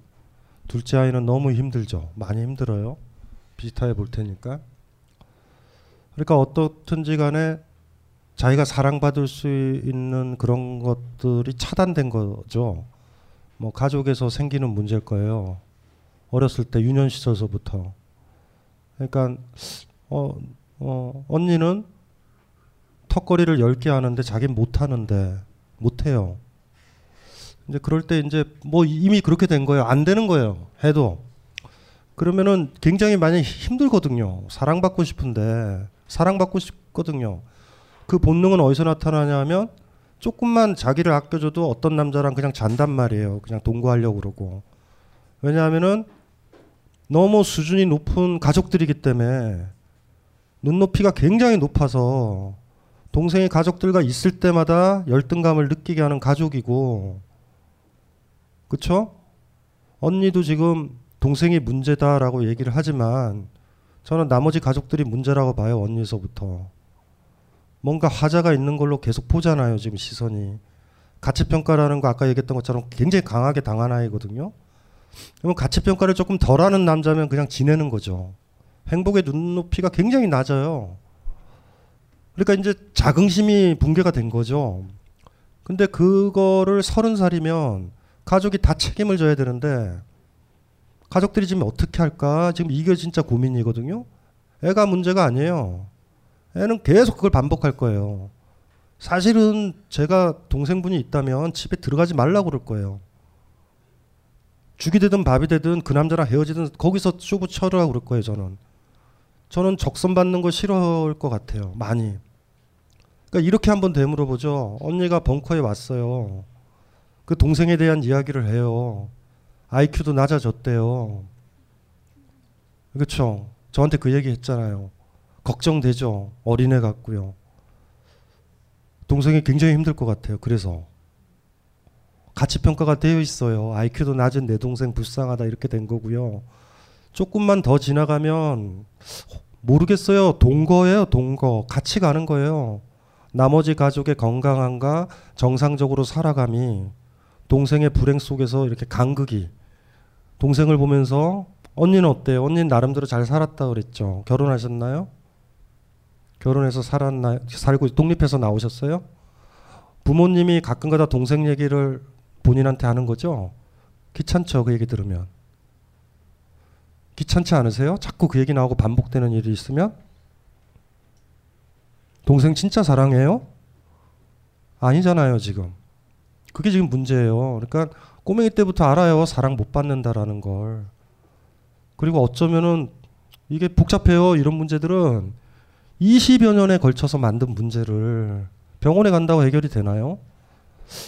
둘째 아이는 너무 힘들죠. 많이 힘들어요. 비슷하게 볼 테니까. 그러니까 어떻든지 간에 자기가 사랑받을 수 있는 그런 것들이 차단된 거죠. 뭐 가족에서 생기는 문제일 거예요. 어렸을 때 유년 시절서부터. 그러니까 어, 어, 언니는 턱걸이를 10개 하는데 자기는 못 하는데 못 해요. 이제 그럴 때 이제 뭐 이미 그렇게 된 거예요. 안 되는 거예요. 해도. 그러면은 굉장히 많이 힘들거든요. 사랑받고 싶은데 사랑받고 싶거든요. 그 본능은 어디서 나타나냐면 조금만 자기를 아껴줘도 어떤 남자랑 그냥 잔단 말이에요. 그냥 동거하려고 그러고. 왜냐하면은 너무 수준이 높은 가족들이기 때문에 눈높이가 굉장히 높아서 동생이 가족들과 있을 때마다 열등감을 느끼게 하는 가족이고 그쵸? 언니도 지금 동생이 문제다라고 얘기를 하지만 저는 나머지 가족들이 문제라고 봐요 언니서부터 뭔가 화자가 있는 걸로 계속 보잖아요 지금 시선이 가치 평가라는 거 아까 얘기했던 것처럼 굉장히 강하게 당한 아이거든요 그러면 가치 평가를 조금 덜하는 남자면 그냥 지내는 거죠 행복의 눈높이가 굉장히 낮아요 그러니까 이제 자긍심이 붕괴가 된 거죠 근데 그거를 서른 살이면 가족이 다 책임을 져야 되는데 가족들이 지금 어떻게 할까? 지금 이게 진짜 고민이거든요. 애가 문제가 아니에요. 애는 계속 그걸 반복할 거예요. 사실은 제가 동생분이 있다면 집에 들어가지 말라고 그럴 거예요. 죽이 되든 밥이 되든 그 남자랑 헤어지든 거기서 쇼부 쳐라고 그럴 거예요, 저는. 저는 적선 받는 거 싫어할 것 같아요. 많이. 그러니까 이렇게 한번 되물어 보죠. 언니가 벙커에 왔어요. 그 동생에 대한 이야기를 해요. IQ도 낮아졌대요. 그렇죠. 저한테 그 얘기 했잖아요. 걱정되죠. 어린애 같고요. 동생이 굉장히 힘들 것 같아요. 그래서 가치 평가가 되어 있어요. IQ도 낮은 내 동생 불쌍하다 이렇게 된 거고요. 조금만 더 지나가면 모르겠어요. 동거예요. 동거. 같이 가는 거예요. 나머지 가족의 건강함과 정상적으로 살아감이 동생의 불행 속에서 이렇게 간극이 동생을 보면서 언니는 어때요? 언니는 나름대로 잘 살았다 그랬죠. 결혼하셨나요? 결혼해서 살았나 살고 독립해서 나오셨어요? 부모님이 가끔가다 동생 얘기를 본인한테 하는 거죠. 귀찮죠 그 얘기 들으면. 귀찮지 않으세요? 자꾸 그 얘기 나오고 반복되는 일이 있으면 동생 진짜 사랑해요? 아니잖아요 지금. 그게 지금 문제예요. 그러니까 꼬맹이 때부터 알아요. 사랑 못 받는다라는 걸. 그리고 어쩌면은 이게 복잡해요. 이런 문제들은 20여 년에 걸쳐서 만든 문제를 병원에 간다고 해결이 되나요?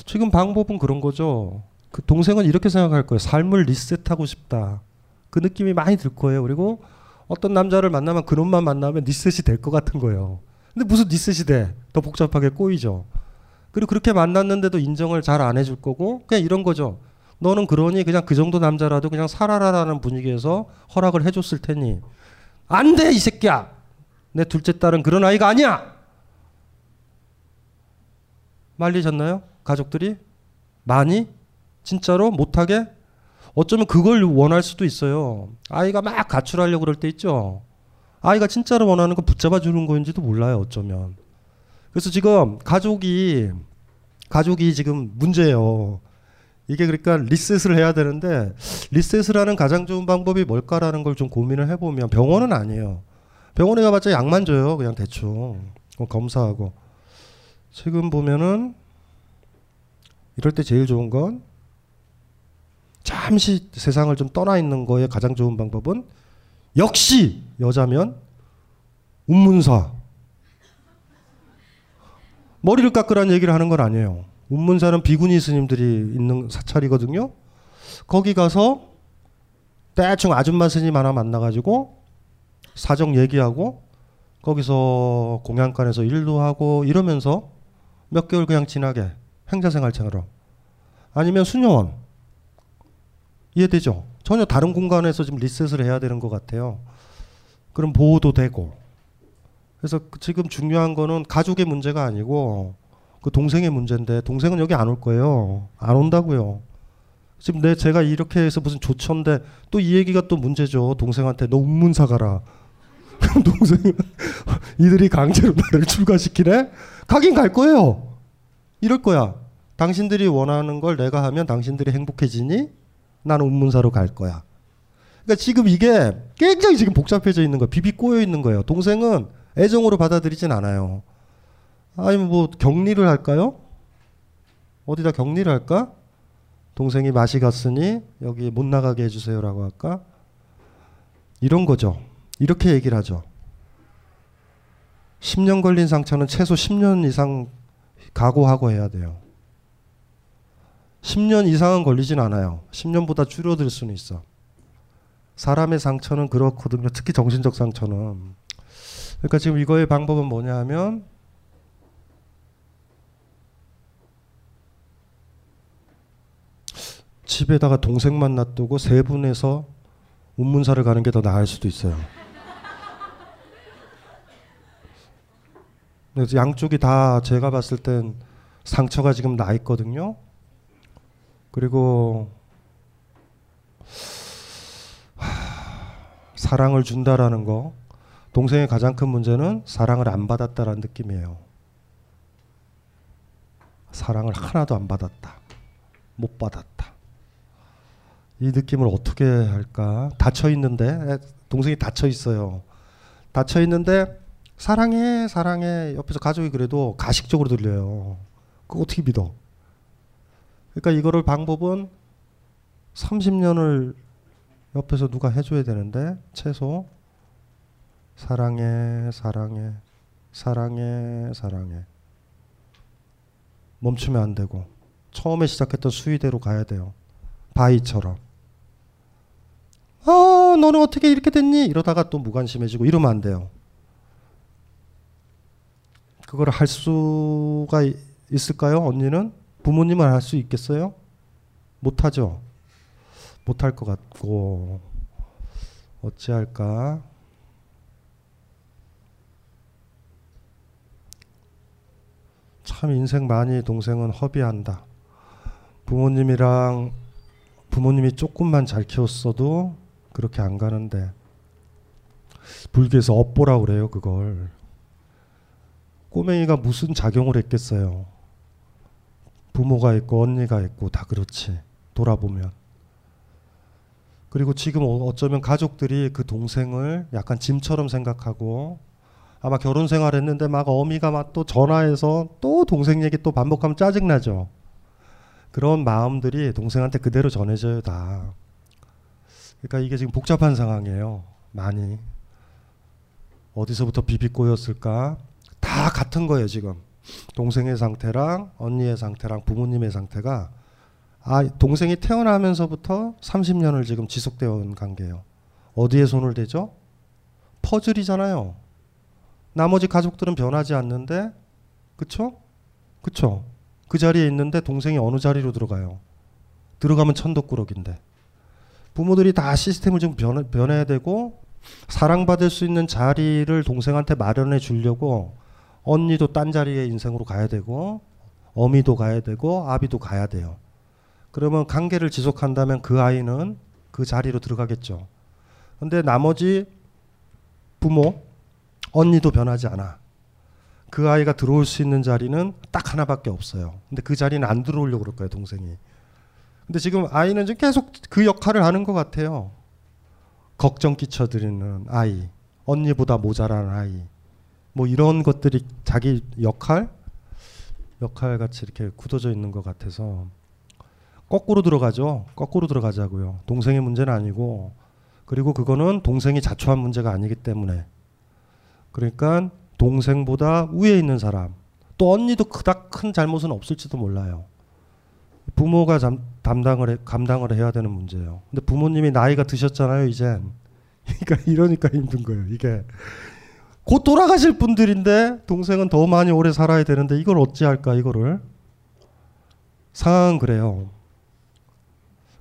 지금 방법은 그런 거죠. 그 동생은 이렇게 생각할 거예요. 삶을 리셋하고 싶다. 그 느낌이 많이 들 거예요. 그리고 어떤 남자를 만나면 그놈만 만나면 리셋이 될 것 같은 거예요. 근데 무슨 리셋이 돼? 더 복잡하게 꼬이죠. 그리고 그렇게 만났는데도 인정을 잘 안 해줄 거고 그냥 이런 거죠. 너는 그러니 그냥 그 정도 남자라도 그냥 살아라라는 분위기에서 허락을 해줬을 테니 안 돼 이 새끼야. 내 둘째 딸은 그런 아이가 아니야. 말리셨나요? 가족들이 많이 진짜로 못하게 어쩌면 그걸 원할 수도 있어요. 아이가 막 가출하려고 그럴 때 있죠. 아이가 진짜로 원하는 거 붙잡아 주는 거인지도 몰라요. 어쩌면. 그래서 지금 가족이 가족이 지금 문제예요. 이게 그러니까 리셋을 해야 되는데 리셋을 하는 가장 좋은 방법이 뭘까라는 걸 좀 고민을 해보면 병원은 아니에요. 병원에 가봤자 약만 줘요. 그냥 대충 어, 검사하고 지금 보면은 이럴 때 제일 좋은 건 잠시 세상을 좀 떠나 있는 거에 가장 좋은 방법은 역시 여자면 운문사 머리를 깎으라는 얘기를 하는 건 아니에요. 운문사는 비구니 스님들이 있는 사찰이거든요. 거기 가서 대충 아줌마 스님 하나 만나가지고 사정 얘기하고 거기서 공양관에서 일도 하고 이러면서 몇 개월 그냥 지나게 행자생활처럼 아니면 수녀원 이해되죠? 전혀 다른 공간에서 지금 리셋을 해야 되는 것 같아요. 그럼 보호도 되고 그래서 그 지금 중요한 거는 가족의 문제가 아니고 그 동생의 문제인데 동생은 여기 안 올 거예요. 안 온다고요. 지금 내 제가 이렇게 해서 무슨 조처인데 또 이 얘기가 또 문제죠. 동생한테 너 운문사 가라. 그럼 동생 이들이 강제로 나를 출가시키네? 가긴 갈 거예요. 이럴 거야. 당신들이 원하는 걸 내가 하면 당신들이 행복해지니 나는 운문사로 갈 거야. 그러니까 지금 이게 굉장히 지금 복잡해져 있는 거야. 비비 꼬여 있는 거예요. 동생은 애정으로 받아들이진 않아요. 아니면 뭐 격리를 할까요? 어디다 격리를 할까? 동생이 맛이 갔으니 여기 못 나가게 해주세요라고 할까? 이런 거죠. 이렇게 얘기를 하죠. 10년 걸린 상처는 최소 10년 이상 각오하고 해야 돼요. 10년 이상은 걸리진 않아요. 10년보다 줄어들 수는 있어. 사람의 상처는 그렇거든요. 특히 정신적 상처는. 그러니까 지금 이거의 방법은 뭐냐 하면 집에다가 동생만 놔두고 세 분에서 운문사를 가는 게 더 나을 수도 있어요. 그래서 양쪽이 다 제가 봤을 땐 상처가 지금 나 있거든요. 그리고 하, 사랑을 준다라는 거 동생의 가장 큰 문제는 사랑을 안 받았다라는 느낌이에요. 사랑을 하나도 안 받았다. 못 받았다. 이 느낌을 어떻게 할까? 닫혀 있는데 동생이 닫혀 있어요. 닫혀 있는데 사랑해 사랑해 옆에서 가족이 그래도 가식적으로 들려요. 그거 어떻게 믿어? 그러니까 이거를 방법은 30년을 옆에서 누가 해줘야 되는데 최소 사랑해 사랑해 사랑해 사랑해 멈추면 안 되고 처음에 시작했던 수위대로 가야 돼요. 바위처럼. 아, 너는 어떻게 이렇게 됐니? 이러다가 또 무관심해지고 이러면 안 돼요. 그걸 할 수가 있을까요? 언니는? 부모님은 할 수 있겠어요? 못하죠. 못할 것 같고 어찌할까? 참 인생 많이 동생은 허비한다. 부모님이랑 부모님이 조금만 잘 키웠어도 그렇게 안 가는데 불교에서 업보라 그래요 그걸 꼬맹이가 무슨 작용을 했겠어요? 부모가 있고 언니가 있고 다 그렇지 돌아보면. 그리고 지금 어- 어쩌면 가족들이 그 동생을 약간 짐처럼 생각하고 아마 결혼 생활했는데 막 어미가 막 또 전화해서 또 동생 얘기 또 반복하면 짜증나죠. 그런 마음들이 동생한테 그대로 전해져요 다. 그러니까 이게 지금 복잡한 상황이에요 많이. 어디서부터 비비 꼬였을까 다 같은 거예요 지금. 동생의 상태랑 언니의 상태랑 부모님의 상태가 아 동생이 태어나면서부터 30년을 지금 지속되어 온 관계예요. 어디에 손을 대죠? 퍼즐이잖아요. 나머지 가족들은 변하지 않는데 그쵸? 그쵸? 그 자리에 있는데 동생이 어느 자리로 들어가요? 들어가면 천덕꾸러기인데. 부모들이 다 시스템을 좀 변, 변해야 되고 사랑받을 수 있는 자리를 동생한테 마련해 주려고 언니도 딴 자리의 인생으로 가야 되고 어미도 가야 되고 아비도 가야 돼요. 그러면 관계를 지속한다면 그 아이는 그 자리로 들어가겠죠. 근데 나머지 부모, 언니도 변하지 않아. 그 아이가 들어올 수 있는 자리는 딱 하나밖에 없어요. 근데 그 자리는 안 들어오려고 그럴 거예요, 동생이. 근데 지금 아이는 지금 계속 그 역할을 하는 것 같아요. 걱정 끼쳐드리는 아이, 언니보다 모자란 아이, 뭐 이런 것들이 자기 역할, 역할 같이 이렇게 굳어져 있는 것 같아서 거꾸로 들어가죠. 거꾸로 들어가자고요. 동생의 문제는 아니고 그리고 그거는 동생이 자초한 문제가 아니기 때문에 그러니까 동생보다 위에 있는 사람 또 언니도 그닥 큰 잘못은 없을지도 몰라요. 부모가 잠, 담당을 해, 감당을 해야 되는 문제예요. 근데 부모님이 나이가 드셨잖아요, 이젠. 그러니까 이러니까 힘든 거예요. 이게 곧 돌아가실 분들인데 동생은 더 많이 오래 살아야 되는데 이걸 어찌할까 이거를 상황은 그래요.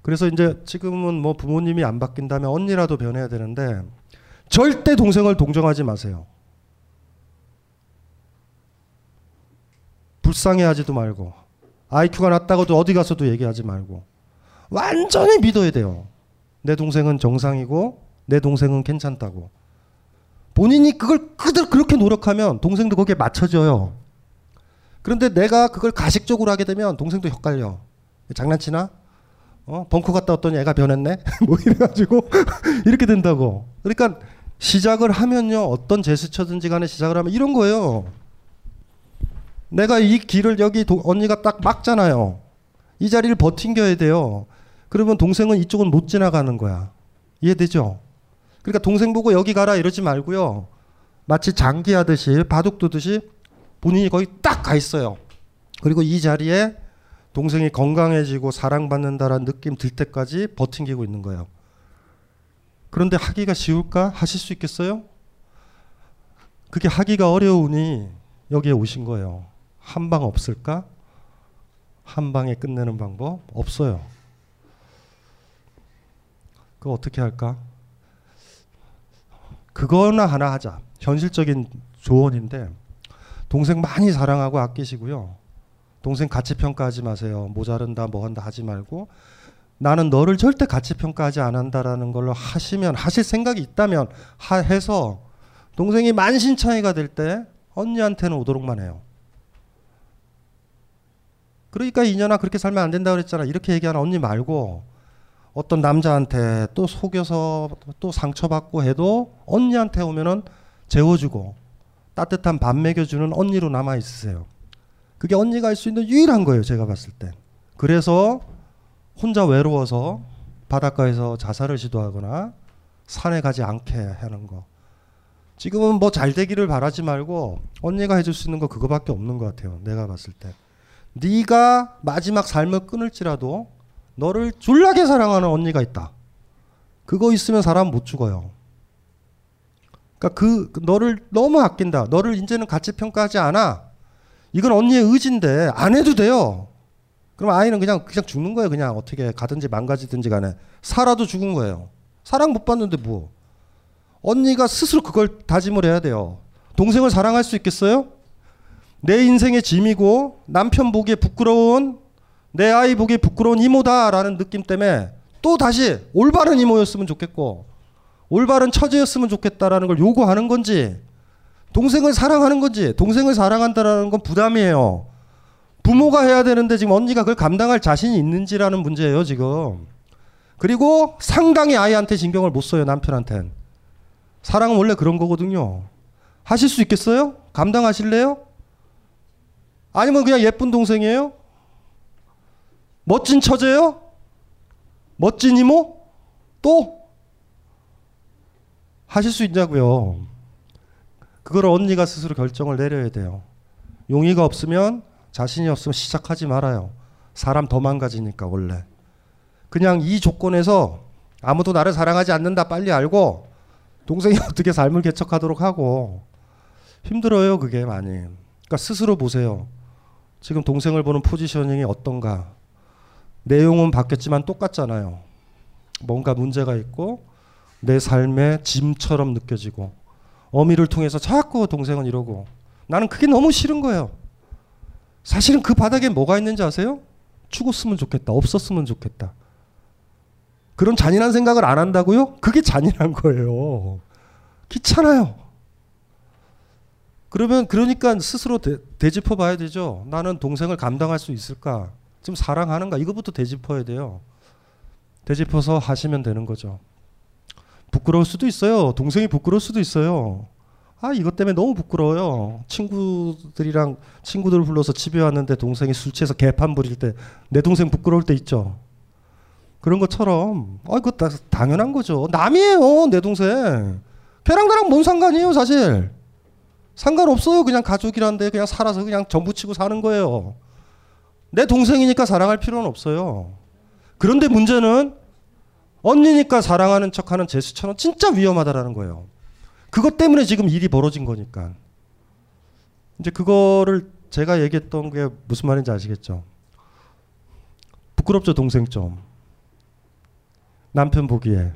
그래서 이제 지금은 뭐 부모님이 안 바뀐다면 언니라도 변해야 되는데 절대 동생을 동정하지 마세요. 불쌍해하지도 말고 IQ가 낮다고도 어디 가서도 얘기하지 말고 완전히 믿어야 돼요. 내 동생은 정상이고 내 동생은 괜찮다고. 본인이 그걸 그대로 그렇게 노력하면 동생도 거기에 맞춰져요. 그런데 내가 그걸 가식적으로 하게 되면 동생도 헷갈려. 장난치나? 어? 벙커 갔다 왔더니 애가 변했네? 뭐 이래가지고 이렇게 된다고. 그러니까 시작을 하면요. 어떤 제스처든지 간에 시작을 하면 이런 거예요. 내가 이 길을 여기 도, 언니가 딱 막잖아요. 이 자리를 버팅겨야 돼요. 그러면 동생은 이쪽은 못 지나가는 거야. 이해되죠? 그러니까 동생 보고 여기 가라 이러지 말고요. 마치 장기하듯이 바둑 두듯이 본인이 거기 딱 가 있어요. 그리고 이 자리에 동생이 건강해지고 사랑받는다라는 느낌 들 때까지 버팅기고 있는 거예요. 그런데 하기가 쉬울까? 하실 수 있겠어요? 그게 하기가 어려우니 여기에 오신 거예요. 한 방 없을까? 한 방에 끝내는 방법 없어요. 그거 어떻게 할까? 그거나 하나 하자. 현실적인 조언인데 동생 많이 사랑하고 아끼시고요. 동생 가치 평가하지 마세요. 모자른다 뭐 한다 하지 말고 나는 너를 절대 가치 평가하지 않는다라는 걸로 하시면 하실 생각이 있다면 하, 해서 동생이 만신창이가 될 때 언니한테는 오도록만 해요. 그러니까 이년아 그렇게 살면 안 된다 그랬잖아. 이렇게 얘기하는 언니 말고 어떤 남자한테 또 속여서 또 상처받고 해도 언니한테 오면은 재워주고 따뜻한 밥 먹여주는 언니로 남아 있으세요. 그게 언니가 할 수 있는 유일한 거예요. 제가 봤을 때. 그래서 혼자 외로워서 바닷가에서 자살을 시도하거나 산에 가지 않게 하는 거. 지금은 뭐 잘 되기를 바라지 말고 언니가 해줄 수 있는 거 그거밖에 없는 것 같아요. 내가 봤을 때. 네가 마지막 삶을 끊을지라도 너를 졸라게 사랑하는 언니가 있다. 그거 있으면 사람 못 죽어요. 그러니까 그 너를 너무 아낀다. 너를 이제는 가치 평가하지 않아. 이건 언니의 의지인데 안 해도 돼요. 그럼 아이는 그냥 그냥 죽는 거예요. 그냥 어떻게 가든지 망가지든지 간에 살아도 죽은 거예요. 사랑 못 받는데 뭐. 언니가 스스로 그걸 다짐을 해야 돼요. 동생을 사랑할 수 있겠어요? 내 인생의 짐이고 남편 보기에 부끄러운 내 아이 보기에 부끄러운 이모다라는 느낌 때문에 또 다시 올바른 이모였으면 좋겠고 올바른 처제였으면 좋겠다라는 걸 요구하는 건지 동생을 사랑하는 건지 동생을 사랑한다라는 건 부담이에요. 부모가 해야 되는데 지금 언니가 그걸 감당할 자신이 있는지라는 문제예요 지금. 그리고 상당히 아이한테 신경을 못 써요 남편한텐. 사랑은 원래 그런 거거든요. 하실 수 있겠어요? 감당하실래요? 아니면 그냥 예쁜 동생이에요? 멋진 처제요? 멋진 이모? 또? 하실 수 있냐고요. 그걸 언니가 스스로 결정을 내려야 돼요. 용의가 없으면 자신이 없으면 시작하지 말아요. 사람 더 망가지니까 원래. 그냥 이 조건에서 아무도 나를 사랑하지 않는다 빨리 알고 동생이 어떻게 삶을 개척하도록 하고 힘들어요 그게 많이. 그러니까 스스로 보세요. 지금 동생을 보는 포지셔닝이 어떤가. 내용은 바뀌었지만 똑같잖아요. 뭔가 문제가 있고 내 삶의 짐처럼 느껴지고 어미를 통해서 자꾸 동생은 이러고 나는 그게 너무 싫은 거예요. 사실은 그 바닥에 뭐가 있는지 아세요? 죽었으면 좋겠다. 없었으면 좋겠다. 그런 잔인한 생각을 안 한다고요? 그게 잔인한 거예요. 귀찮아요. 그러면 그러니까 스스로 되, 짚어 봐야 되죠. 나는 동생을 감당할 수 있을까? 좀 사랑하는가 이거부터 되짚어야 돼요. 되짚어서 하시면 되는 거죠. 부끄러울 수도 있어요. 동생이 부끄러울 수도 있어요. 아 이것 때문에 너무 부끄러워요. 친구들이랑 친구들 불러서 집에 왔는데 동생이 술 취해서 개판 부릴 때 내 동생 부끄러울 때 있죠. 그런 것처럼 아 이거 다, 당연한 거죠. 남이에요 내 동생. 걔랑 나랑 뭔 상관이에요 사실. 상관없어요 그냥 가족이란데 그냥 살아서 그냥 전부 치고 사는 거예요. 내 동생이니까 사랑할 필요는 없어요. 그런데 문제는 언니니까 사랑하는 척하는 제스처는 진짜 위험하다라는 거예요. 그것 때문에 지금 일이 벌어진 거니까. 이제 그거를 제가 얘기했던 게 무슨 말인지 아시겠죠? 부끄럽죠 동생 좀. 남편 보기에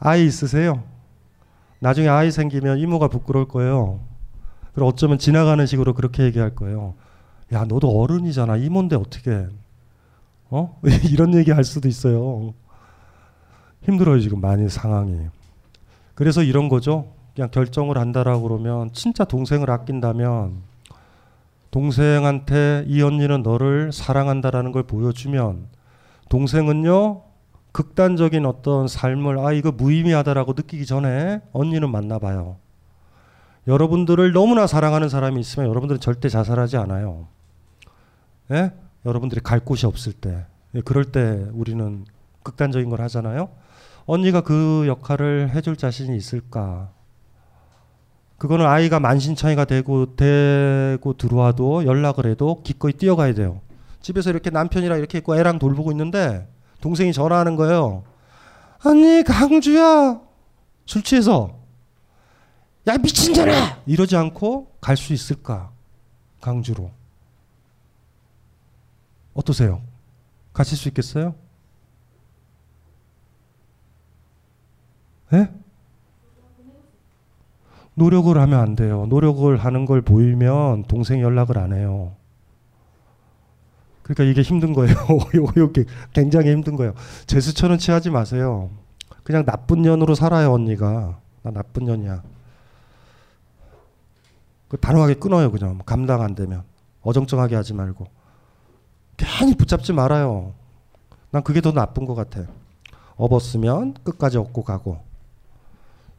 아이 있으세요? 나중에 아이 생기면 이모가 부끄러울 거예요. 그리고 어쩌면 지나가는 식으로 그렇게 얘기할 거예요. 야 너도 어른이잖아 이모인데 어떻게? 어? 이런 얘기 할 수도 있어요. 힘들어요 지금 많이 상황이. 그래서 이런 거죠. 그냥 결정을 한다라고 그러면 진짜 동생을 아낀다면 동생한테 이 언니는 너를 사랑한다라는 걸 보여주면 동생은요 극단적인 어떤 삶을 아 이거 무의미하다라고 느끼기 전에 언니는 만나봐요. 여러분들을 너무나 사랑하는 사람이 있으면 여러분들은 절대 자살하지 않아요. 예? 여러분들이 갈 곳이 없을 때 예, 그럴 때 우리는 극단적인 걸 하잖아요. 언니가 그 역할을 해줄 자신이 있을까? 그거는 아이가 만신창이가 되고 되고 들어와도 연락을 해도 기꺼이 뛰어가야 돼요. 집에서 이렇게 남편이랑 이렇게 있고 애랑 돌보고 있는데 동생이 전화하는 거예요. 언니 강주야 술 취해서 야 미친 년아 이러지 않고 갈 수 있을까 강주로 어떠세요? 가실 수 있겠어요? 예? 노력을 하면 안 돼요. 노력을 하는 걸 보이면 동생이 연락을 안 해요. 그러니까 이게 힘든 거예요. 이게 굉장히 힘든 거예요. 제스처는 취하지 마세요. 그냥 나쁜 년으로 살아요, 언니가. 나 나쁜 년이야. 그 단호하게 끊어요, 그냥. 감당 안 되면. 어정쩡하게 하지 말고. 괜히 붙잡지 말아요. 난 그게 더 나쁜 것 같아. 업었으면 끝까지 업고 가고.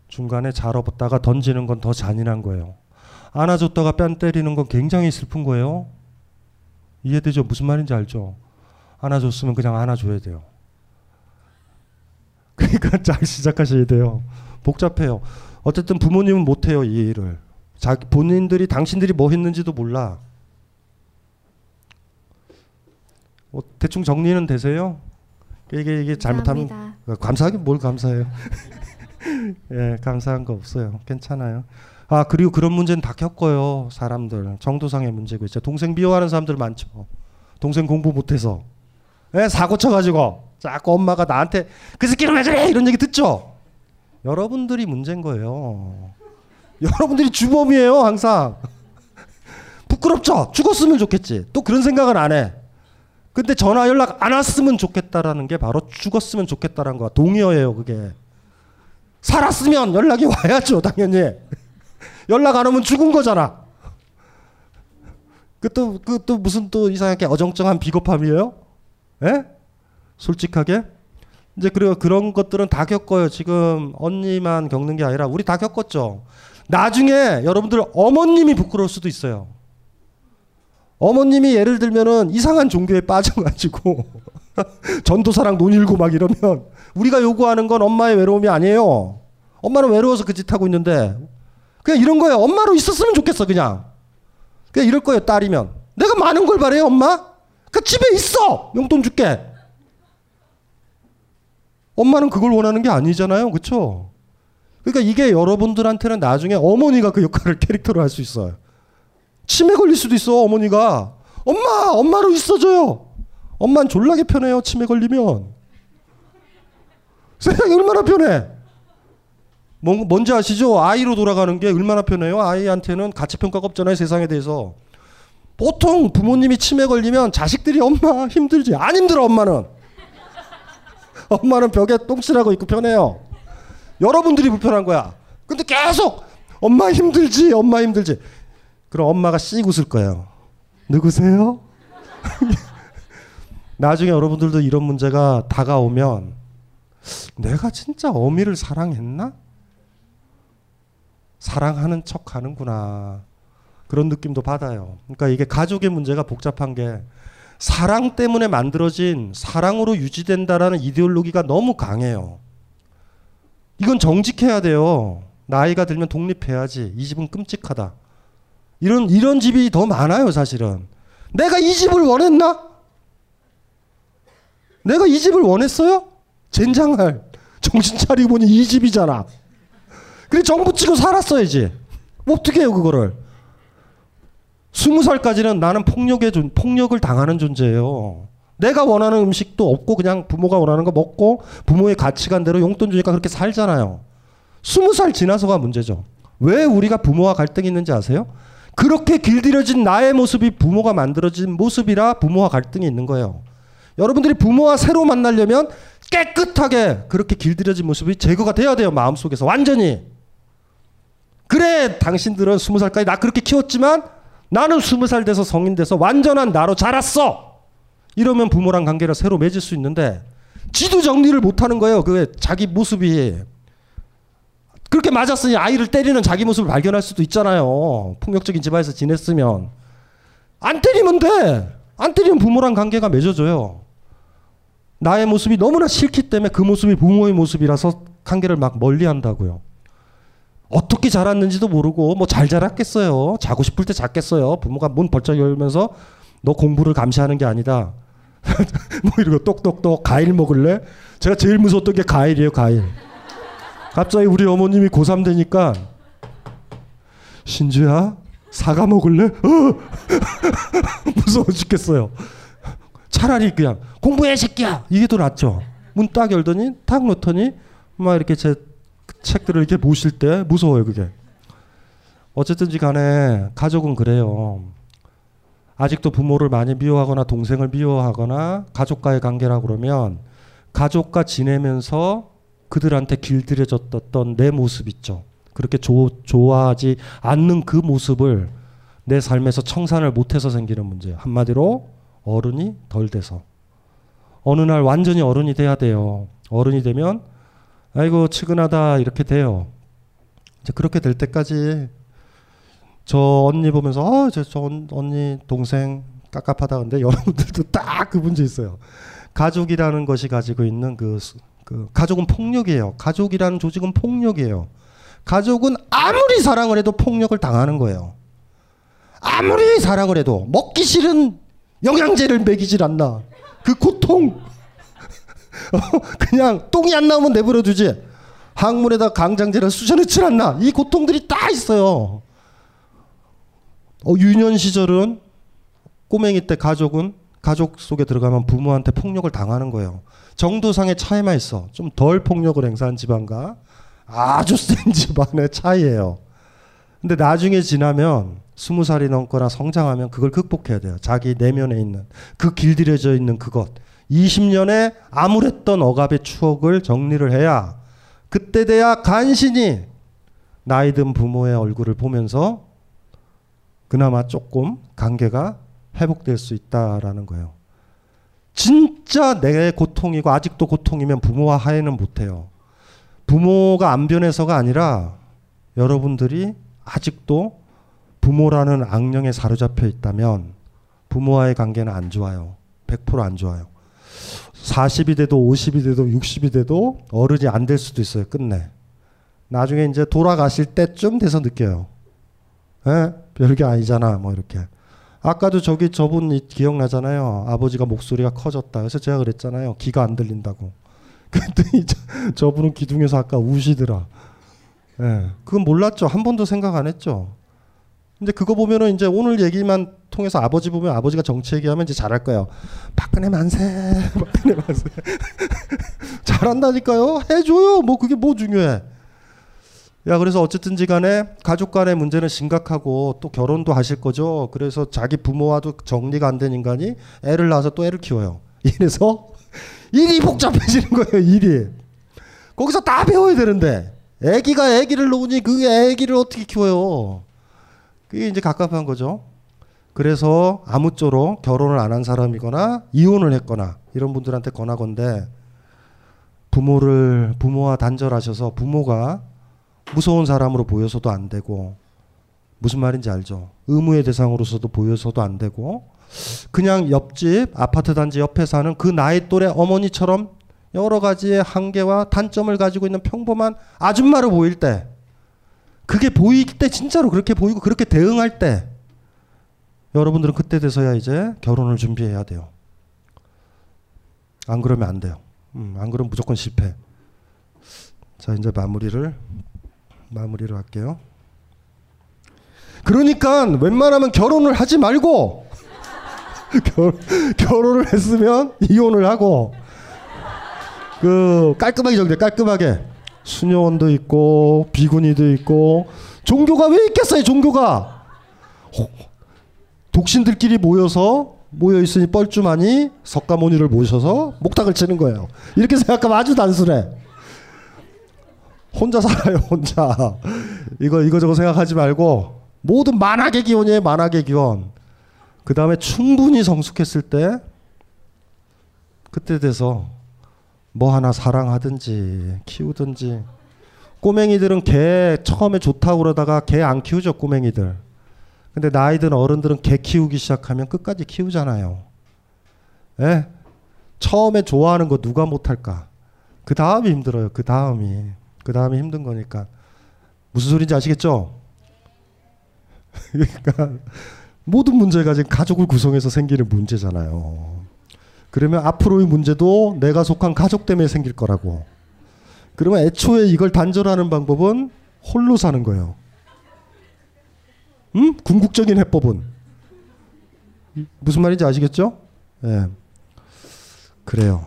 중간에 잘 업었다가 던지는 건 더 잔인한 거예요. 안아줬다가 뺨 때리는 건 굉장히 슬픈 거예요. 이해되죠? 무슨 말인지 알죠? 안아줬으면 그냥 안아줘야 돼요. 그러니까 잘 시작하셔야 돼요. 복잡해요. 어쨌든 부모님은 못해요 이 일을. 자 본인들이 당신들이 뭐 했는지도 몰라. 뭐 대충 정리는 되세요? 이게 이게 잘못하면 감사합니다. 감사하긴 뭘 감사해요. 예, 감사한 거 없어요. 괜찮아요. 아 그리고 그런 문제는 다 겪어요 사람들 정도상의 문제고 있죠 동생 미워하는 사람들 많죠 동생 공부 못해서 예, 사고 쳐가지고 자꾸 엄마가 나한테 그 새끼는 왜 저래 이런 얘기 듣죠 여러분들이 문제인 거예요 여러분들이 주범이에요 항상 부끄럽죠 죽었으면 좋겠지 또 그런 생각은 안 해 근데 전화 연락 안 왔으면 좋겠다라는 게 바로 죽었으면 좋겠다라는 거야 동의어예요 그게 살았으면 연락이 와야죠 당연히 연락 안 오면 죽은 거잖아. 그 또 그 또 무슨 또 이상하게 어정쩡한 비겁함이에요? 예? 솔직하게 이제 그리고 그런 것들은 다 겪어요. 지금 언니만 겪는 게 아니라 우리 다 겪었죠. 나중에 여러분들 어머님이 부끄러울 수도 있어요. 어머님이 예를 들면은 이상한 종교에 빠져가지고 전도사랑 논 일고 막 이러면 우리가 요구하는 건 엄마의 외로움이 아니에요. 엄마는 외로워서 그 짓 하고 있는데 그냥 이런 거예요. 엄마로 있었으면 좋겠어, 그냥. 그냥 이럴 거예요, 딸이면. 내가 많은 걸 바래요, 엄마? 그 집에 있어! 용돈 줄게. 엄마는 그걸 원하는 게 아니잖아요, 그쵸? 그러니까 이게 여러분들한테는 나중에 어머니가 그 역할을 캐릭터로 할 수 있어요. 치매 걸릴 수도 있어, 어머니가. 엄마! 엄마로 있어줘요! 엄마는 졸라게 편해요, 치매 걸리면. 세상이 얼마나 편해! 뭔, 뭔지 아시죠? 아이로 돌아가는 게 얼마나 편해요? 아이한테는 가치평가가 없잖아요, 세상에 대해서. 보통 부모님이 치매 걸리면 자식들이 엄마 힘들지. 안 힘들어, 엄마는. 엄마는 벽에 똥칠하고 있고 편해요. 여러분들이 불편한 거야. 근데 계속 엄마 힘들지, 엄마 힘들지. 그럼 엄마가 씩 웃을 거예요. 누구세요? 나중에 여러분들도 이런 문제가 다가오면 내가 진짜 어미를 사랑했나? 사랑하는 척 하는구나. 그런 느낌도 받아요. 그러니까 이게 가족의 문제가 복잡한 게 사랑 때문에 만들어진 사랑으로 유지된다라는 이데올로기가 너무 강해요. 이건 정직해야 돼요. 나이가 들면 독립해야지. 이 집은 끔찍하다. 이런 이런 집이 더 많아요, 사실은. 내가 이 집을 원했나? 내가 이 집을 원했어요? 젠장할. 정신 차리고 보니 이 집이잖아. 그래 정붙이고 살았어야지. 어떻게 해요 그거를? 스무 살까지는 나는 폭력의 존, 폭력을 당하는 존재예요. 내가 원하는 음식도 없고 그냥 부모가 원하는 거 먹고 부모의 가치관대로 용돈 주니까 그렇게 살잖아요. 스무 살 지나서가 문제죠. 왜 우리가 부모와 갈등이 있는지 아세요? 그렇게 길들여진 나의 모습이 부모가 만들어진 모습이라 부모와 갈등이 있는 거예요. 여러분들이 부모와 새로 만나려면 깨끗하게 그렇게 길들여진 모습이 제거가 돼야 돼요. 마음속에서 완전히. 그래 당신들은 스무 살까지 나 그렇게 키웠지만 나는 스무 살 돼서 성인 돼서 완전한 나로 자랐어. 이러면 부모랑 관계를 새로 맺을 수 있는데 지도 정리를 못하는 거예요. 그 자기 모습이 그렇게 맞았으니 아이를 때리는 자기 모습을 발견할 수도 있잖아요. 폭력적인 집안에서 지냈으면 안 때리면 돼. 안 때리면 부모랑 관계가 맺어져요. 나의 모습이 너무나 싫기 때문에 그 모습이 부모의 모습이라서 관계를 막 멀리 한다고요. 어떻게 자랐는지도 모르고 뭐 잘 자랐겠어요. 자고 싶을 때 잤겠어요. 부모가 문 벌쩍 열면서 너 공부를 감시하는 게 아니다. 뭐 이러고 똑똑똑 과일 먹을래? 제가 제일 무서웠던 게 과일이에요, 과일. 갑자기 우리 어머님이 고3 되니까 신주야 사과 먹을래? 어! 무서워 죽겠어요. 차라리 그냥 공부해 새끼야 이게 더 낫죠. 문 딱 열더니 탁 놓더니 막 이렇게 제 책들을 이렇게 보실 때 무서워요 그게. 어쨌든지 간에 가족은 그래요. 아직도 부모를 많이 미워하거나 동생을 미워하거나 가족과의 관계라 그러면 가족과 지내면서 그들한테 길들여졌던 내 모습 있죠. 그렇게 조, 좋아하지 않는 그 모습을 내 삶에서 청산을 못해서 생기는 문제예요. 한마디로 어른이 덜 돼서. 어느 날 완전히 어른이 돼야 돼요. 어른이 되면 아이고 측은하다 이렇게 돼요. 이제 그렇게 될 때까지 저 언니 보면서 어, 저, 저 언니 동생 깝깝하다 근데 여러분들도 딱 그 문제 있어요. 가족이라는 것이 가지고 있는 그, 그 가족은 폭력이에요. 가족이라는 조직은 폭력이에요. 가족은 아무리 사랑을 해도 폭력을 당하는 거예요. 아무리 사랑을 해도 먹기 싫은 영양제를 먹이질 않나. 그 고통. 그냥 똥이 안 나오면 내버려 두지. 항문에다 강장제를 쑤셔넣질 않나. 이 고통들이 다 있어요. 어, 유년 시절은 꼬맹이 때 가족은 가족 속에 들어가면 부모한테 폭력을 당하는 거예요. 정도상의 차이만 있어. 좀 덜 폭력을 행사한 집안과 아주 센 집안의 차이예요. 근데 나중에 지나면 스무 살이 넘거나 성장하면 그걸 극복해야 돼요. 자기 내면에 있는 그 길들여져 있는 그것. 20년의 암울했던 억압의 추억을 정리를 해야 그때 돼야 간신히 나이 든 부모의 얼굴을 보면서 그나마 조금 관계가 회복될 수 있다라는 거예요. 진짜 내 고통이고 아직도 고통이면 부모와 화해는 못해요. 부모가 안 변해서가 아니라 여러분들이 아직도 부모라는 악령에 사로잡혀 있다면 부모와의 관계는 안 좋아요. 100%안 좋아요. 40이 돼도 50이 돼도 60이 돼도 어른이 안 될 수도 있어요. 끝내. 나중에 이제 돌아가실 때쯤 돼서 느껴요. 에? 별게 아니잖아. 뭐 이렇게. 아까도 저기 저분 기억나잖아요. 아버지가 목소리가 커졌다. 그래서 제가 그랬잖아요. 귀가 안 들린다고. 그랬더니 저, 분은 기둥에서 아까 우시더라. 예. 그건 몰랐죠. 한 번도 생각 안 했죠. 근데 그거 보면은 이제 오늘 얘기만 통해서 아버지 보면 아버지가 정치 얘기하면 이제 잘할 거예요. 박근혜 만세, 박근혜 만세. 잘한다니까요. 해줘요. 뭐 그게 뭐 중요해. 야 그래서 어쨌든지 간에 가족 간의 문제는 심각하고 또 결혼도 하실 거죠. 그래서 자기 부모와도 정리가 안 된 인간이 애를 낳아서 또 애를 키워요. 이래서 일이 복잡해지는 거예요. 일이. 거기서 다 배워야 되는데 애기가 애기를 놓으니 그 애기를 어떻게 키워요. 그게 이제 갑갑한 거죠. 그래서 아무쪼록 결혼을 안 한 사람이거나 이혼을 했거나 이런 분들한테 권하건데 부모를 부모와 단절하셔서 부모가 무서운 사람으로 보여서도 안 되고 무슨 말인지 알죠? 의무의 대상으로서도 보여서도 안 되고 그냥 옆집 아파트 단지 옆에 사는 그 나이 또래 어머니처럼 여러 가지의 한계와 단점을 가지고 있는 평범한 아줌마로 보일 때 그게 보일 때 진짜로 그렇게 보이고 그렇게 대응할 때 여러분들은 그때 돼서야 이제 결혼을 준비해야 돼요. 안 그러면 안 돼요. 음, 안 그러면 무조건 실패. 자 이제 마무리를 마무리를 할게요. 그러니까 웬만하면 결혼을 하지 말고 결, 결혼을 했으면 이혼을 하고 그 깔끔하게 정리 깔끔하게. 수녀원도 있고 비구니도 있고 종교가 왜 있겠어요 종교가? 호- 독신들끼리 모여서 모여 있으니 뻘쭘하니 석가모니를 모셔서 목탁을 치는 거예요. 이렇게 생각하면 아주 단순해 혼자 살아요 혼자. 이거 이거저거 생각하지 말고 모든 만악의 기원이에요 만악의 기원. 그 다음에 충분히 성숙했을 때 그때 돼서 뭐 하나 사랑하든지 키우든지. 꼬맹이들은 개 처음에 좋다고 그러다가 개 안 키우죠 꼬맹이들. 근데 나이 든 어른들은 개 키우기 시작하면 끝까지 키우잖아요. 예? 처음에 좋아하는 거 누가 못할까? 그 다음이 힘들어요 그 다음이 그 다음이 힘든 거니까 무슨 소리인지 아시겠죠? 그러니까 모든 문제가 지금 가족을 구성해서 생기는 문제잖아요. 그러면 앞으로의 문제도 내가 속한 가족 때문에 생길 거라고. 그러면 애초에 이걸 단절하는 방법은 홀로 사는 거예요. 음? 궁극적인 해법은 무슨 말인지 아시겠죠? 예. 그래요.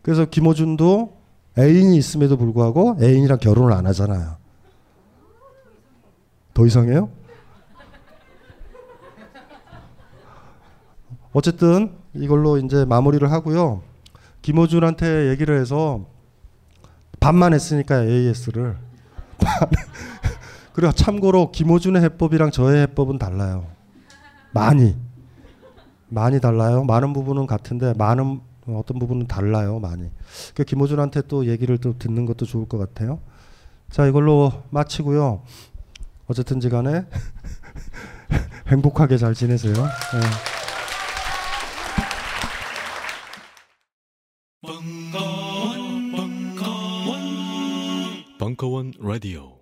그래서 김호준도 애인이 있음에도 불구하고 애인이랑 결혼을 안 하잖아요. 더 이상해요? 어쨌든 이걸로 이제 마무리를 하고요. 김호준한테 얘기를 해서 반만 했으니까 AS를. 그리고 참고로 김호준의 해법이랑 저의 해법은 달라요. 많이. 많이 달라요. 많은 부분은 같은데 많은 어떤 부분은 달라요. 많이. 그 김호준한테 또 얘기를 또 듣는 것도 좋을 것 같아요. 자 이걸로 마치고요. 어쨌든지 간에 행복하게 잘 지내세요. 네. 벙커원 라디오